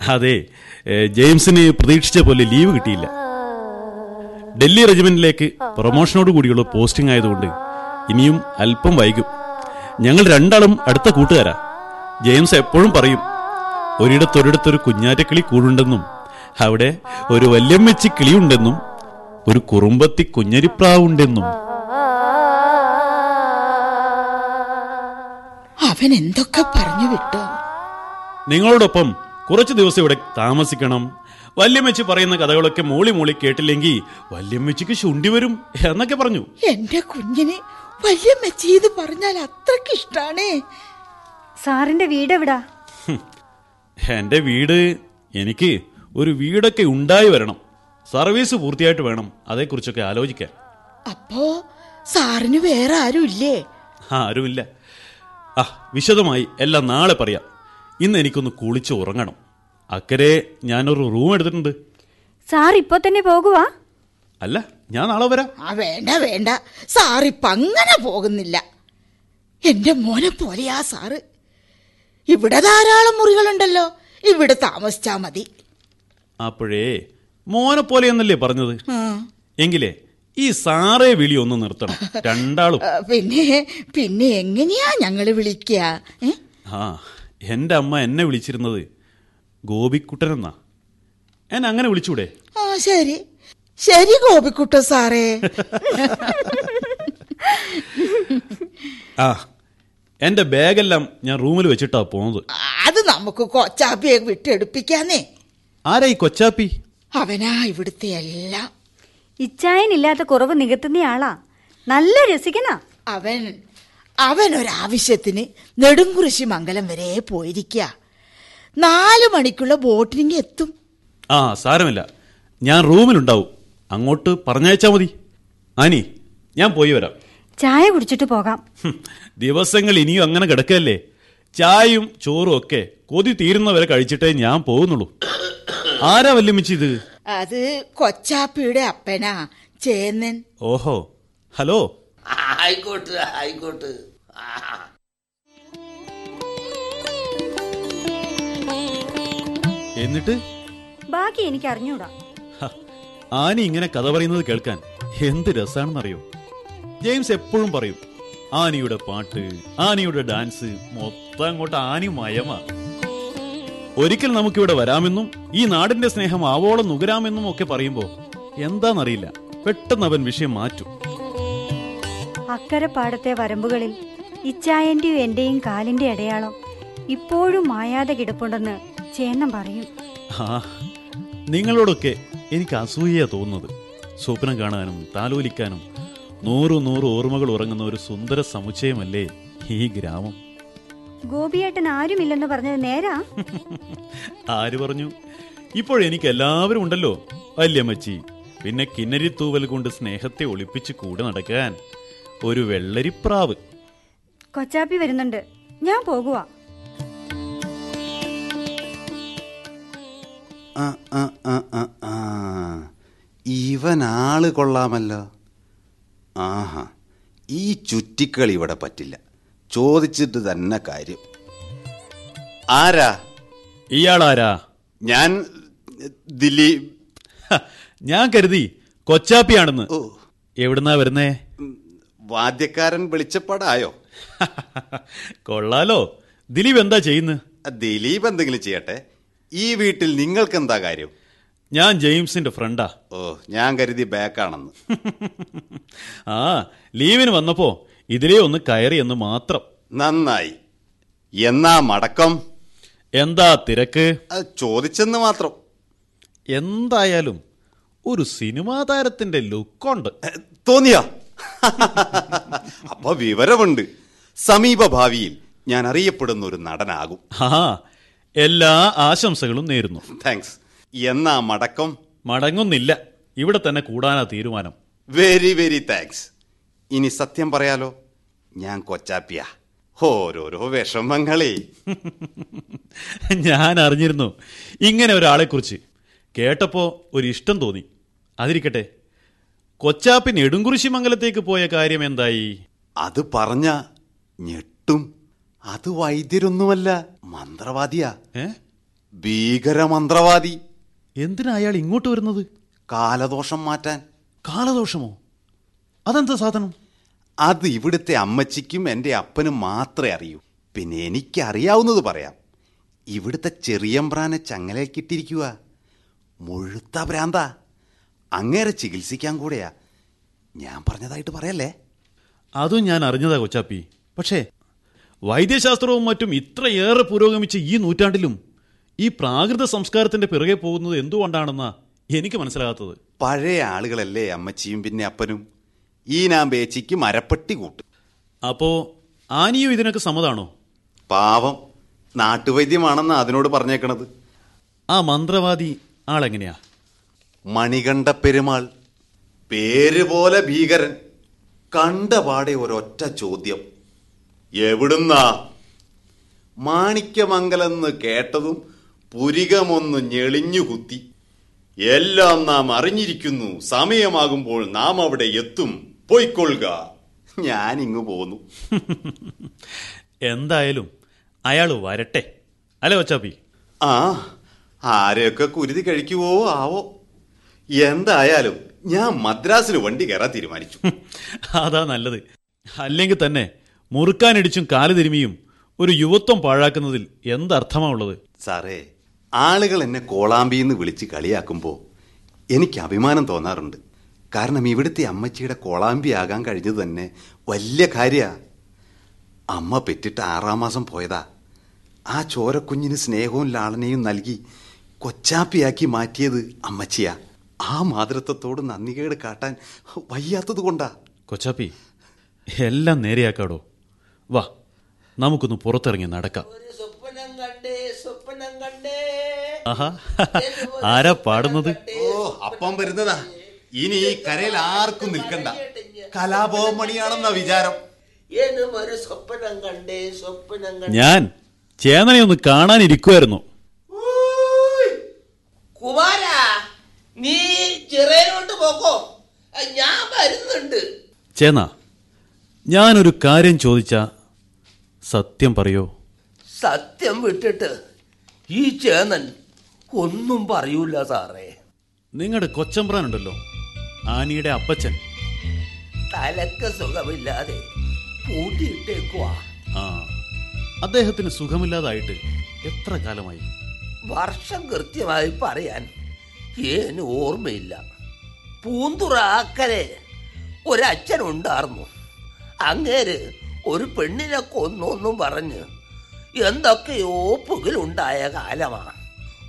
അതെ ജെയിംസിന് പ്രതീക്ഷിച്ച പോലെ ലീവ് കിട്ടിയില്ല. ഡൽഹി റെജിമെന്റിലേക്ക് പ്രൊമോഷനോട് കൂടിയുള്ള പോസ്റ്റിംഗ് ആയതുകൊണ്ട് ഇനിയും അല്പം വൈകും. ഞങ്ങൾ രണ്ടാളും അടുത്ത കൂട്ടുകാരാ. ജെയിംസ് എപ്പോഴും പറയും ഒരിടത്തൊരിടത്തൊരു കുഞ്ഞാറ്റക്കിളി കൂടുണ്ടെന്നും അവിടെ ഒരു വല്യമ്മച്ചി കിളിയുണ്ടെന്നും ഒരു കുറുമ്പത്തി കുഞ്ഞരിപ്രാവുണ്ടെന്നും. അവൻ എന്തൊക്കെ പറഞ്ഞു വിട്ടു? നിങ്ങളോടൊപ്പം കുറച്ചു ദിവസം ഇവിടെ താമസിക്കണം. വല്യമ്മച്ചി പറയുന്ന കഥകളൊക്കെ മൂളി മൂളി കേട്ടില്ലെങ്കിൽ വല്യമ്മച്ചിക്ക് ശുണ്ടി വരും എന്നൊക്കെ പറഞ്ഞു. എന്റെ കുഞ്ഞിന് വല്യമ്മച്ചി ഇത് പറഞ്ഞാൽ അത്രയ്ക്ക് ഇഷ്ടാണേ. സാറിന്റെ വീട് എവിടാ? എന്റെ വീട് എനിക്ക് ഒരു വീടൊക്കെ ഉണ്ടായി വരണം. സർവീസ് പൂർത്തിയായിട്ട് വേണം. അതേക്കുറിച്ചൊക്കെ ആലോചിക്കാൻ. അപ്പോ സാറിന് വേറെ ആരുമില്ലേ? ആരുമില്ല. ആ വിശദമായി എല്ലാം നാളെ പറയാം. ഇന്ന് എനിക്കൊന്ന് കുളിച്ച് ഉറങ്ങണം. അക്കരെ ഞാനൊരു റൂം എടുത്തിട്ടുണ്ട്. സാർ ഇപ്പൊ തന്നെ പോകുവാ? അല്ല ഞാൻ നാളെ വരാം. ആ വേണ്ട വേണ്ട. സാറിപ്പ അങ്ങനെ പോകുന്നില്ല. എന്റെ മോനെ പോലെയാ സാറ് ഇവിടെ ധാരാളം മുറികളുണ്ടല്ലോ. ഇവിടെ താമസിച്ചാ മതി. അപ്പോഴേ മോനെ പോലെ എന്നല്ലേ പറഞ്ഞത്. എങ്കിലേ ഈ സാറേ വിളി ഒന്ന് നിർത്തണം. രണ്ടാളും. പിന്നെ പിന്നെ എങ്ങനെയാ ഞങ്ങൾ വിളിക്കുക ഏ? ആ. എന്റെ അമ്മ എന്നെ വിളിച്ചിരുന്നത് ഗോപിക്കുട്ടൻ എന്നാ. എന്നെ അങ്ങനെ വിളിച്ചൂടെ? ആ ശരി. ശരി ഗോപിക്കുട്ടൻ സാറേ. ആ എന്റെ ബാഗെല്ലാം ഞാൻ റൂമിൽ വെച്ചിട്ടാ പോകുന്നത് അത് നമുക്ക് കൊച്ചാപ്പിയെ വിട്ടെടുപ്പിക്കാന്നേ. ആരാ ഈ കൊച്ചാപ്പി? അവനാ ഇവിടുത്തെ എല്ലാം. ഇച്ചായനില്ലാത്ത കുറവ് നികത്തുന്നയാളാ നല്ല രസിക്കനാ അവൻ അവൻ ഒരാവശ്യത്തിന് നെടുങ്കുറിശി മംഗലം വരെ പോയിരിക്കുക നാല് മണിക്കുള്ള ബോട്ടിനിങ് എത്തും. ആ സാരമില്ല. ഞാൻ റൂമിലുണ്ടാവും. അങ്ങോട്ട് പറഞ്ഞയച്ചാ മതി. ആനി ഞാൻ പോയി വരാം. ചായ കുടിച്ചിട്ട് പോകാം. ദിവസങ്ങൾ ഇനിയും അങ്ങനെ കിടക്കല്ലേ? ചായയും ചോറും ഒക്കെ കൊതി തീരുന്നവരെ കഴിച്ചിട്ടേ ഞാൻ പോകുന്നുള്ളൂ. ആരാ വല്ലമിച്ചിത് ഇത് അത് കൊച്ചാപ്പിയുടെ അപ്പനാ ചേന്നൻ. ഓഹോ ഹലോ. ആയിക്കോട്ടെ ആയിക്കോട്ട്. എന്നിട്ട്? ബാക്കി എനിക്ക് അറിഞ്ഞൂടാ ആനി ഇങ്ങനെ കഥ പറയുന്നത് കേൾക്കാൻ എന്ത് രസാണെന്നറിയോ? ജെയിംസ് എപ്പോഴും പറയും ആനിയുടെ പാട്ട് ആനിയുടെ ഡാൻസ് മൊത്തം അങ്ങോട്ട് ആനി മയമാ. ഒരിക്കൽ നമുക്കിവിടെ വരാമെന്നും ഈ നാടിന്റെ സ്നേഹം ആവോളം നുകരാമെന്നും ഒക്കെ പറയുമ്പോ എന്താണെന്നറിയില്ല പെട്ടെന്ന് അവൻ വിഷയം മാറ്റും. അക്കരെ പാടത്തെ വരമ്പുകളിൽ ഇച്ചായന്റെയും എന്റെയും കാലിന്റെ അടയാളം ഇപ്പോഴും മായാതെ കിടപ്പുണ്ടെന്ന് ചേന്നം പറയും. നിങ്ങളോടൊക്കെ എനിക്ക് അസൂയ തോന്നുന്നത്. സ്വപ്നം കാണാനും താലോലിക്കാനും നൂറു നൂറ് ഓർമ്മകൾ ഉറങ്ങുന്ന ഒരു സുന്ദര സമുച്ചയമല്ലേ ഈ ഗ്രാമം? ഗോപിയേട്ടൻ ആരുമില്ലെന്ന് പറഞ്ഞത് നേരാ? ആര് പറഞ്ഞു? ഇപ്പോഴെനിക്ക് എല്ലാവരും ഉണ്ടല്ലോ വല്യമ്മച്ചി പിന്നെ കിന്നരി തൂവൽ കൊണ്ട് സ്നേഹത്തെ ഒളിപ്പിച്ച് കൂടെ നടക്കാൻ. ഒരു വെള്ളരിപ്രാവ്. കൊച്ചാപ്പി വരുന്നുണ്ട്. ഞാൻ പോകുവാ. ആ, ആ, ആ, ആ, ആ. ഇവൻ ആൾ കൊള്ളാമല്ലോ. ആഹാ ഈ ചുറ്റിക്കളി ഇവിടെ പറ്റില്ല. ചോദിച്ചിട്ട് തന്നെ കാര്യം. ആരാ? ഇയാളാരാ? ഞാൻ ദിലീപ് ഞാൻ കരുതി കൊച്ചാപ്പിയാണെന്ന്. എവിടുന്നാ വരുന്നേ? വാദ്യക്കാരൻ വെളിച്ചപ്പാടായോ? കൊള്ളാലോ. ദിലീപ് എന്താ ചെയ്യുന്നത് ദിലീപ് എന്തെങ്കിലും ചെയ്യട്ടെ. ഈ വീട്ടിൽ നിങ്ങൾക്ക് എന്താ കാര്യം? ഞാൻ ജെയിംസിന്റെ ഫ്രണ്ടാ. ഓ ഞാൻ കരുതി ബാക്കാണെന്ന്. ആ ലീവിന് വന്നപ്പോ ഇതിലേ ഒന്ന് കയറി എന്ന് മാത്രം. നന്നായി. എന്നാ മടക്കം? എന്താ തിരക്ക്? ചോദിച്ചെന്ന് മാത്രം. എന്തായാലും ഒരു സിനിമാ താരത്തിന്റെ ലുക്കുണ്ട്. തോന്നിയോ? അപ്പൊ വിവരമുണ്ട്. സമീപ ഭാവിയിൽ ഞാൻ അറിയപ്പെടുന്ന ഒരു നടനാകും. ആ എല്ലാ ആശംസകളും നേരുന്നു. താങ്ക്സ് എന്നാ മടക്കം? മടങ്ങുന്നില്ല. ഇവിടെ തന്നെ കൂടാനാ തീരുമാനം. വെരി വെരി താങ്ക്സ് ഇനി സത്യം പറയാലോ ഞാൻ കൊച്ചാപ്പിയ. ഓരോരോ വിഷമങ്ങളെ. ഞാൻ അറിഞ്ഞിരുന്നു. ഇങ്ങനെ ഒരാളെക്കുറിച്ച് കേട്ടപ്പോ ഒരു ഇഷ്ടം തോന്നി. അതിരിക്കട്ടെ. കൊച്ചാപ്പി നെടുങ്കുറിശി മംഗലത്തേക്ക് പോയ കാര്യം എന്തായി? അത് പറഞ്ഞ ഞെട്ടും. അത് വൈദ്യരൊന്നുമല്ല മന്ത്രവാദിയാ. ഏ? ഭീകര മന്ത്രവാദി എന്തിനാ അയാൾ ഇങ്ങോട്ട് വരുന്നത്? കാലദോഷം മാറ്റാൻ. കാലദോഷമോ? അതെന്താ സാധനം? അത് ഇവിടുത്തെ അമ്മച്ചിക്കും എന്റെ അപ്പനും മാത്രമേ അറിയൂ. പിന്നെ എനിക്കറിയാവുന്നത് പറയാം. ഇവിടുത്തെ ചെറിയമ്പ്രാനെ കിട്ടിയിരിക്കുക മുഴുത്ത ഭ്രാന്ത. അങ്ങേരെ ചികിത്സിക്കാൻ കൂടെയാ. ഞാൻ പറഞ്ഞതായിട്ട് പറയല്ലേ? അതും ഞാൻ അറിഞ്ഞതാ കൊച്ചാപ്പി. പക്ഷേ വൈദ്യശാസ്ത്രവും മറ്റും ഇത്രയേറെ പുരോഗമിച്ച് ഈ നൂറ്റാണ്ടിലും ഈ പ്രാകൃത സംസ്കാരത്തിന്റെ പിറകെ പോകുന്നത് എന്തുകൊണ്ടാണെന്നാ എനിക്ക് മനസ്സിലാകാത്തത്. പഴയ ആളുകളല്ലേ അമ്മച്ചിയും പിന്നെ അപ്പനും? ഈ നാമ്പേച്ചിക്ക് മരപ്പെട്ടി കൂട്ടും. അപ്പോ ആനിയും ഇതിനൊക്കെ സമ്മതാണോ പാവം. നാട്ടുവൈദ്യമാണെന്ന് അതിനോട് പറഞ്ഞേക്കണത്. ആ മന്ത്രവാദി ആളെങ്ങനെയാ? മണികണ്ഠ പെരുമാൾ പേര് പോലെ ഭീകരൻ കണ്ട പാടെ ഒരൊറ്റ ചോദ്യം. എവിടുന്നാ? മാണിക്യമംഗലെന്ന് കേട്ടതും പുരികമൊന്ന് ഞെളിഞ്ഞു കുത്തി. എല്ലാം നാം അറിഞ്ഞിരിക്കുന്നു. സമയമാകുമ്പോൾ നാം അവിടെ എത്തും. പോയിക്കൊള്ളുക. ഞാനിങ്ങു ഇങ്ങു പോന്നു. എന്തായാലും അയാൾ വരട്ടെ. അല്ലേ ഒച്ചാപ്പി ആ ആരെയൊക്കെ കുരുതി കഴിക്കുവോ ആവോ? എന്തായാലും ഞാൻ മദ്രാസിൽ വണ്ടി കയറാൻ തീരുമാനിച്ചു. അതാ നല്ലത്. അല്ലെങ്കിൽ തന്നെ മുറുക്കാനിടിച്ചും കാൽ തിരുമിയും ഒരു യുവത്വം പാഴാക്കുന്നതിൽ എന്തർത്ഥമാ ഉള്ളത്? സാറേ ആളുകൾ എന്നെ കോളാമ്പിന്ന് വിളിച്ച് കളിയാക്കുമ്പോൾ എനിക്ക് അഭിമാനം തോന്നാറുണ്ട്. കാരണം ഇവിടുത്തെ അമ്മച്ചിയുടെ കോളാമ്പി ആകാൻ കഴിഞ്ഞത് തന്നെ വലിയ കാര്യ. അമ്മ പെറ്റിട്ട് ആറാം മാസം പോയതാ. ആ ചോരക്കുഞ്ഞിന് സ്നേഹവും ലാളനയും നൽകി കൊച്ചാപ്പിയാക്കി മാറ്റിയത് അമ്മച്ചിയാ. ആ മാതൃത്വത്തോട് നന്ദികേട് കാട്ടാൻ വയ്യാത്തത് കൊണ്ടാ. കൊച്ചാപ്പി എല്ലാം നേരെയാക്കാടോ. വാ നമുക്കൊന്ന് പുറത്തിറങ്ങി നടക്കാം. സ്വപ്നം കണ്ടേ സ്വപ്നം കണ്ടേ. ആഹാ ആരാ പാടുന്നത്? ഓ അപ്പം വരുന്നതാ. ഇനി ഈ കരയിൽ ആർക്കും നിൽക്കണ്ട. കലാഭവൻ മണിയാണെന്ന വിചാരം. എന്നും സ്വപ്നം കണ്ടേ സ്വപ്നം കണ്ടേ. ഞാൻ ചേന്നനെ ഒന്ന് കാണാനിരിക്കുമായിരുന്നു കുമാരാ. നീ ചിറയിലോട്ട് പോക്കോ. ഞാൻ വരുന്നുണ്ട്. ചേന്ന ഞാനൊരു കാര്യം ചോദിച്ച സത്യം പറയോ? സത്യം വിട്ടിട്ട് ഈ ചേന്നൻ ഒന്നും പറയൂല സാറേ. നിങ്ങളുടെ കൊച്ചമ്പ്രാനുണ്ടല്ലോ ആനിയുടെ അപ്പച്ചൻ. തലക്ക് സുഖമില്ലാതെ പൂട്ടിയിട്ടേക്കുവാ. ആ അദ്ദേഹത്തിന് സുഖമില്ലാതായിട്ട് എത്ര കാലമായി? വർഷം കൃത്യമായി പറയാൻ ഏന് ഓർമ്മയില്ല. പൂന്തുറ അക്കരെ ഒരച്ഛനുണ്ടായിരുന്നു അങ്ങേര് ഒരു പെണ്ണിനെ കൊന്നൊന്നും പറഞ്ഞ് എന്തൊക്കെയോ പുകിലുണ്ടായ കാലമാണ്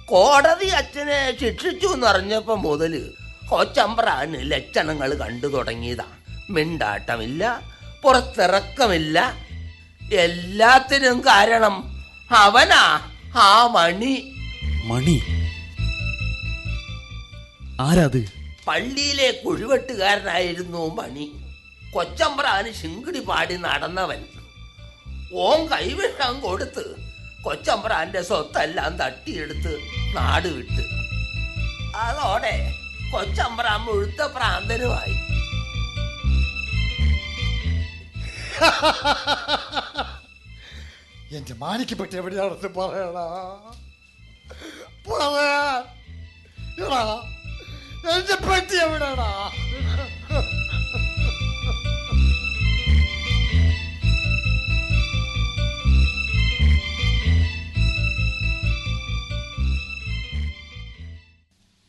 കോടതി അച്ഛനെ ശിക്ഷിച്ചു എന്നറിഞ്ഞപ്പോൾ മുതൽ കൊച്ചമ്പ്രാന് ലക്ഷണങ്ങൾ കണ്ടു തുടങ്ങിയതാ. മിണ്ടാട്ടമില്ല പുറത്തിറക്കമില്ല. എല്ലാത്തിനും കാരണം അവനാ ആ മണി. മണി? ആരാത്? പള്ളിയിലെ കുഴിവെട്ടുകാരനായിരുന്നു മണി. കൊച്ചമ്പ്രാന് ശിങ്കിടി പാടി നടന്നവൻ. ഓൻ കൈവിഷം കൊടുത്ത് കൊച്ചമ്പ്രാന്റെ സ്വത്തെല്ലാം തട്ടിയെടുത്ത് നാട് വിട്ട്. അതോടെ കൊച്ചമ്പ്രാൻ മുഴുത്ത പ്രാന്തനുമായി. എന്റെ മാനിക്ക് പറ്റി എവിടെയാണെന്ന് പറയണ? പറയാ. എന്റെ പട്ടി എവിടാടാ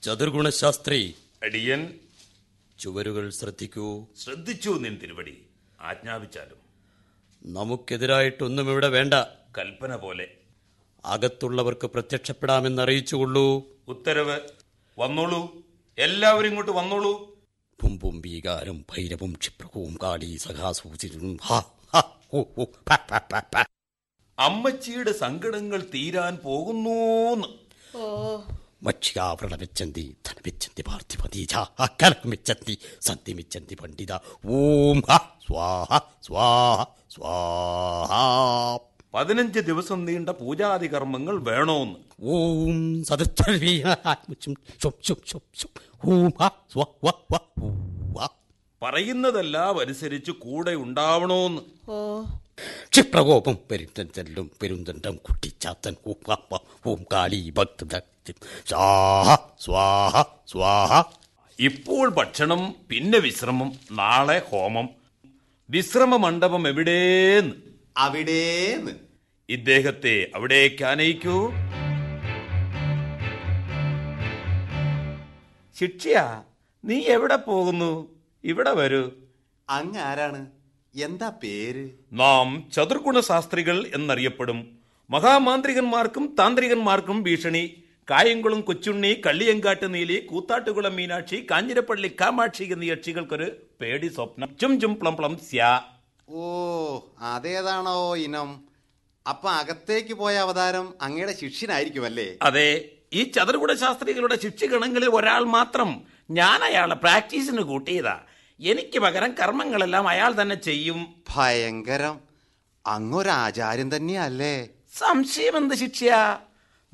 ചതുർഗുണശാസ്ത്രി. അടിയൻ. ചുവരുകൾ ശ്രദ്ധിക്കൂ. ശ്രദ്ധിച്ചു നിൻ തിരുവടി. ആജ്ഞാപിച്ചാലും. നമുക്കെതിരായിട്ടൊന്നും ഇവിടെ വേണ്ട. കൽപ്പന പോലെ. അകത്തുള്ളവർക്ക് പ്രത്യക്ഷപ്പെടാമെന്ന് അറിയിച്ചുകൊള്ളൂ ഉത്തരവ്. വന്നോളൂ. എല്ലാവരും ഇങ്ങോട്ട് വന്നോളൂ. പുമ്പും ഭീകാരം ഭൈരവും ക്ഷിപ്രകവും കാടി സഖാസൂചിരും അമ്മച്ചിയുടെ സങ്കടങ്ങൾ തീരാൻ പോകുന്നൂന്ന്. മക്ഷികാവൃണമിച്ചന്തി ധനമിച്ചന്തി പാർത്ഥിപതീജ കലമിച്ചന്തി സന്ധിമിച്ചന്തി പണ്ഡിത. ഓം ഹ സ്വാഹ സ്വാഹ സ്വാഹ. പതിനഞ്ച് ദിവസം നീണ്ട പൂജാതി കർമ്മങ്ങൾ വേണോന്ന്. ഓം പറയുന്നതെല്ലാം അനുസരിച്ച് കൂടെ ഉണ്ടാവണോന്ന്. ക്ഷിപ്രകോപം പെരുന്തല്ലും പെരുന്തണ്ടം കുട്ടിച്ചാത്തൻ. ഓം കാളി ഭക്ത സ്വാഹ സ്വാഹ സ്വാഹ. ഇപ്പോൾ ഭക്ഷണം പിന്നെ വിശ്രമം നാളെ ഹോമം. വിശ്രമ മണ്ഡപം എവിടേന്ന്? അവിടേന്ന്. ഇദ്ദേഹത്തെ അവിടേക്ക് ആനയിക്കൂ ശിക്ഷ്യ നീ എവിടെ പോകുന്നു? ഇവിടെ വരൂ. അങ്ങ് ആരാണ്? എന്താ പേര്? നാം ചതുർഗുണ ശാസ്ത്രികൾ എന്നറിയപ്പെടും. മഹാമാന്ത്രികന്മാർക്കും താന്ത്രികന്മാർക്കും ഭീഷണി. കായംകുളം കൊച്ചുണ്ണി കള്ളിയങ്കാട്ട് നീലി കൂത്താട്ടുകുളം മീനാക്ഷി കാഞ്ഞിരപ്പള്ളി കാമാക്ഷി എന്നീ യക്ഷികൾക്കൊരു പേടി സ്വപ്നം. ചും ചും പ്ലം പ്ലം സ്യാ. ഓ അതേതാണോ ഇനം? അപ്പൊ അകത്തേക്ക് പോയ അവതാരം അങ്ങയുടെ ശിഷ്യനായിരിക്കുമല്ലേ? അതെ ഈ ചതുർകുട ശാസ്ത്രികളുടെ ശിക്ഷഗണങ്ങളിൽ ഒരാൾ മാത്രം ഞാൻ അയാളെ പ്രാക്ടീസിന് കൂട്ടിയതാ. എനിക്ക് പകരം കർമ്മങ്ങളെല്ലാം അയാൾ തന്നെ ചെയ്യും. ഭയങ്കരം. അങ്ങൊരാചാര്യൻ തന്നെയല്ലേ? സംശയം എന്ത് ശിക്ഷയാ?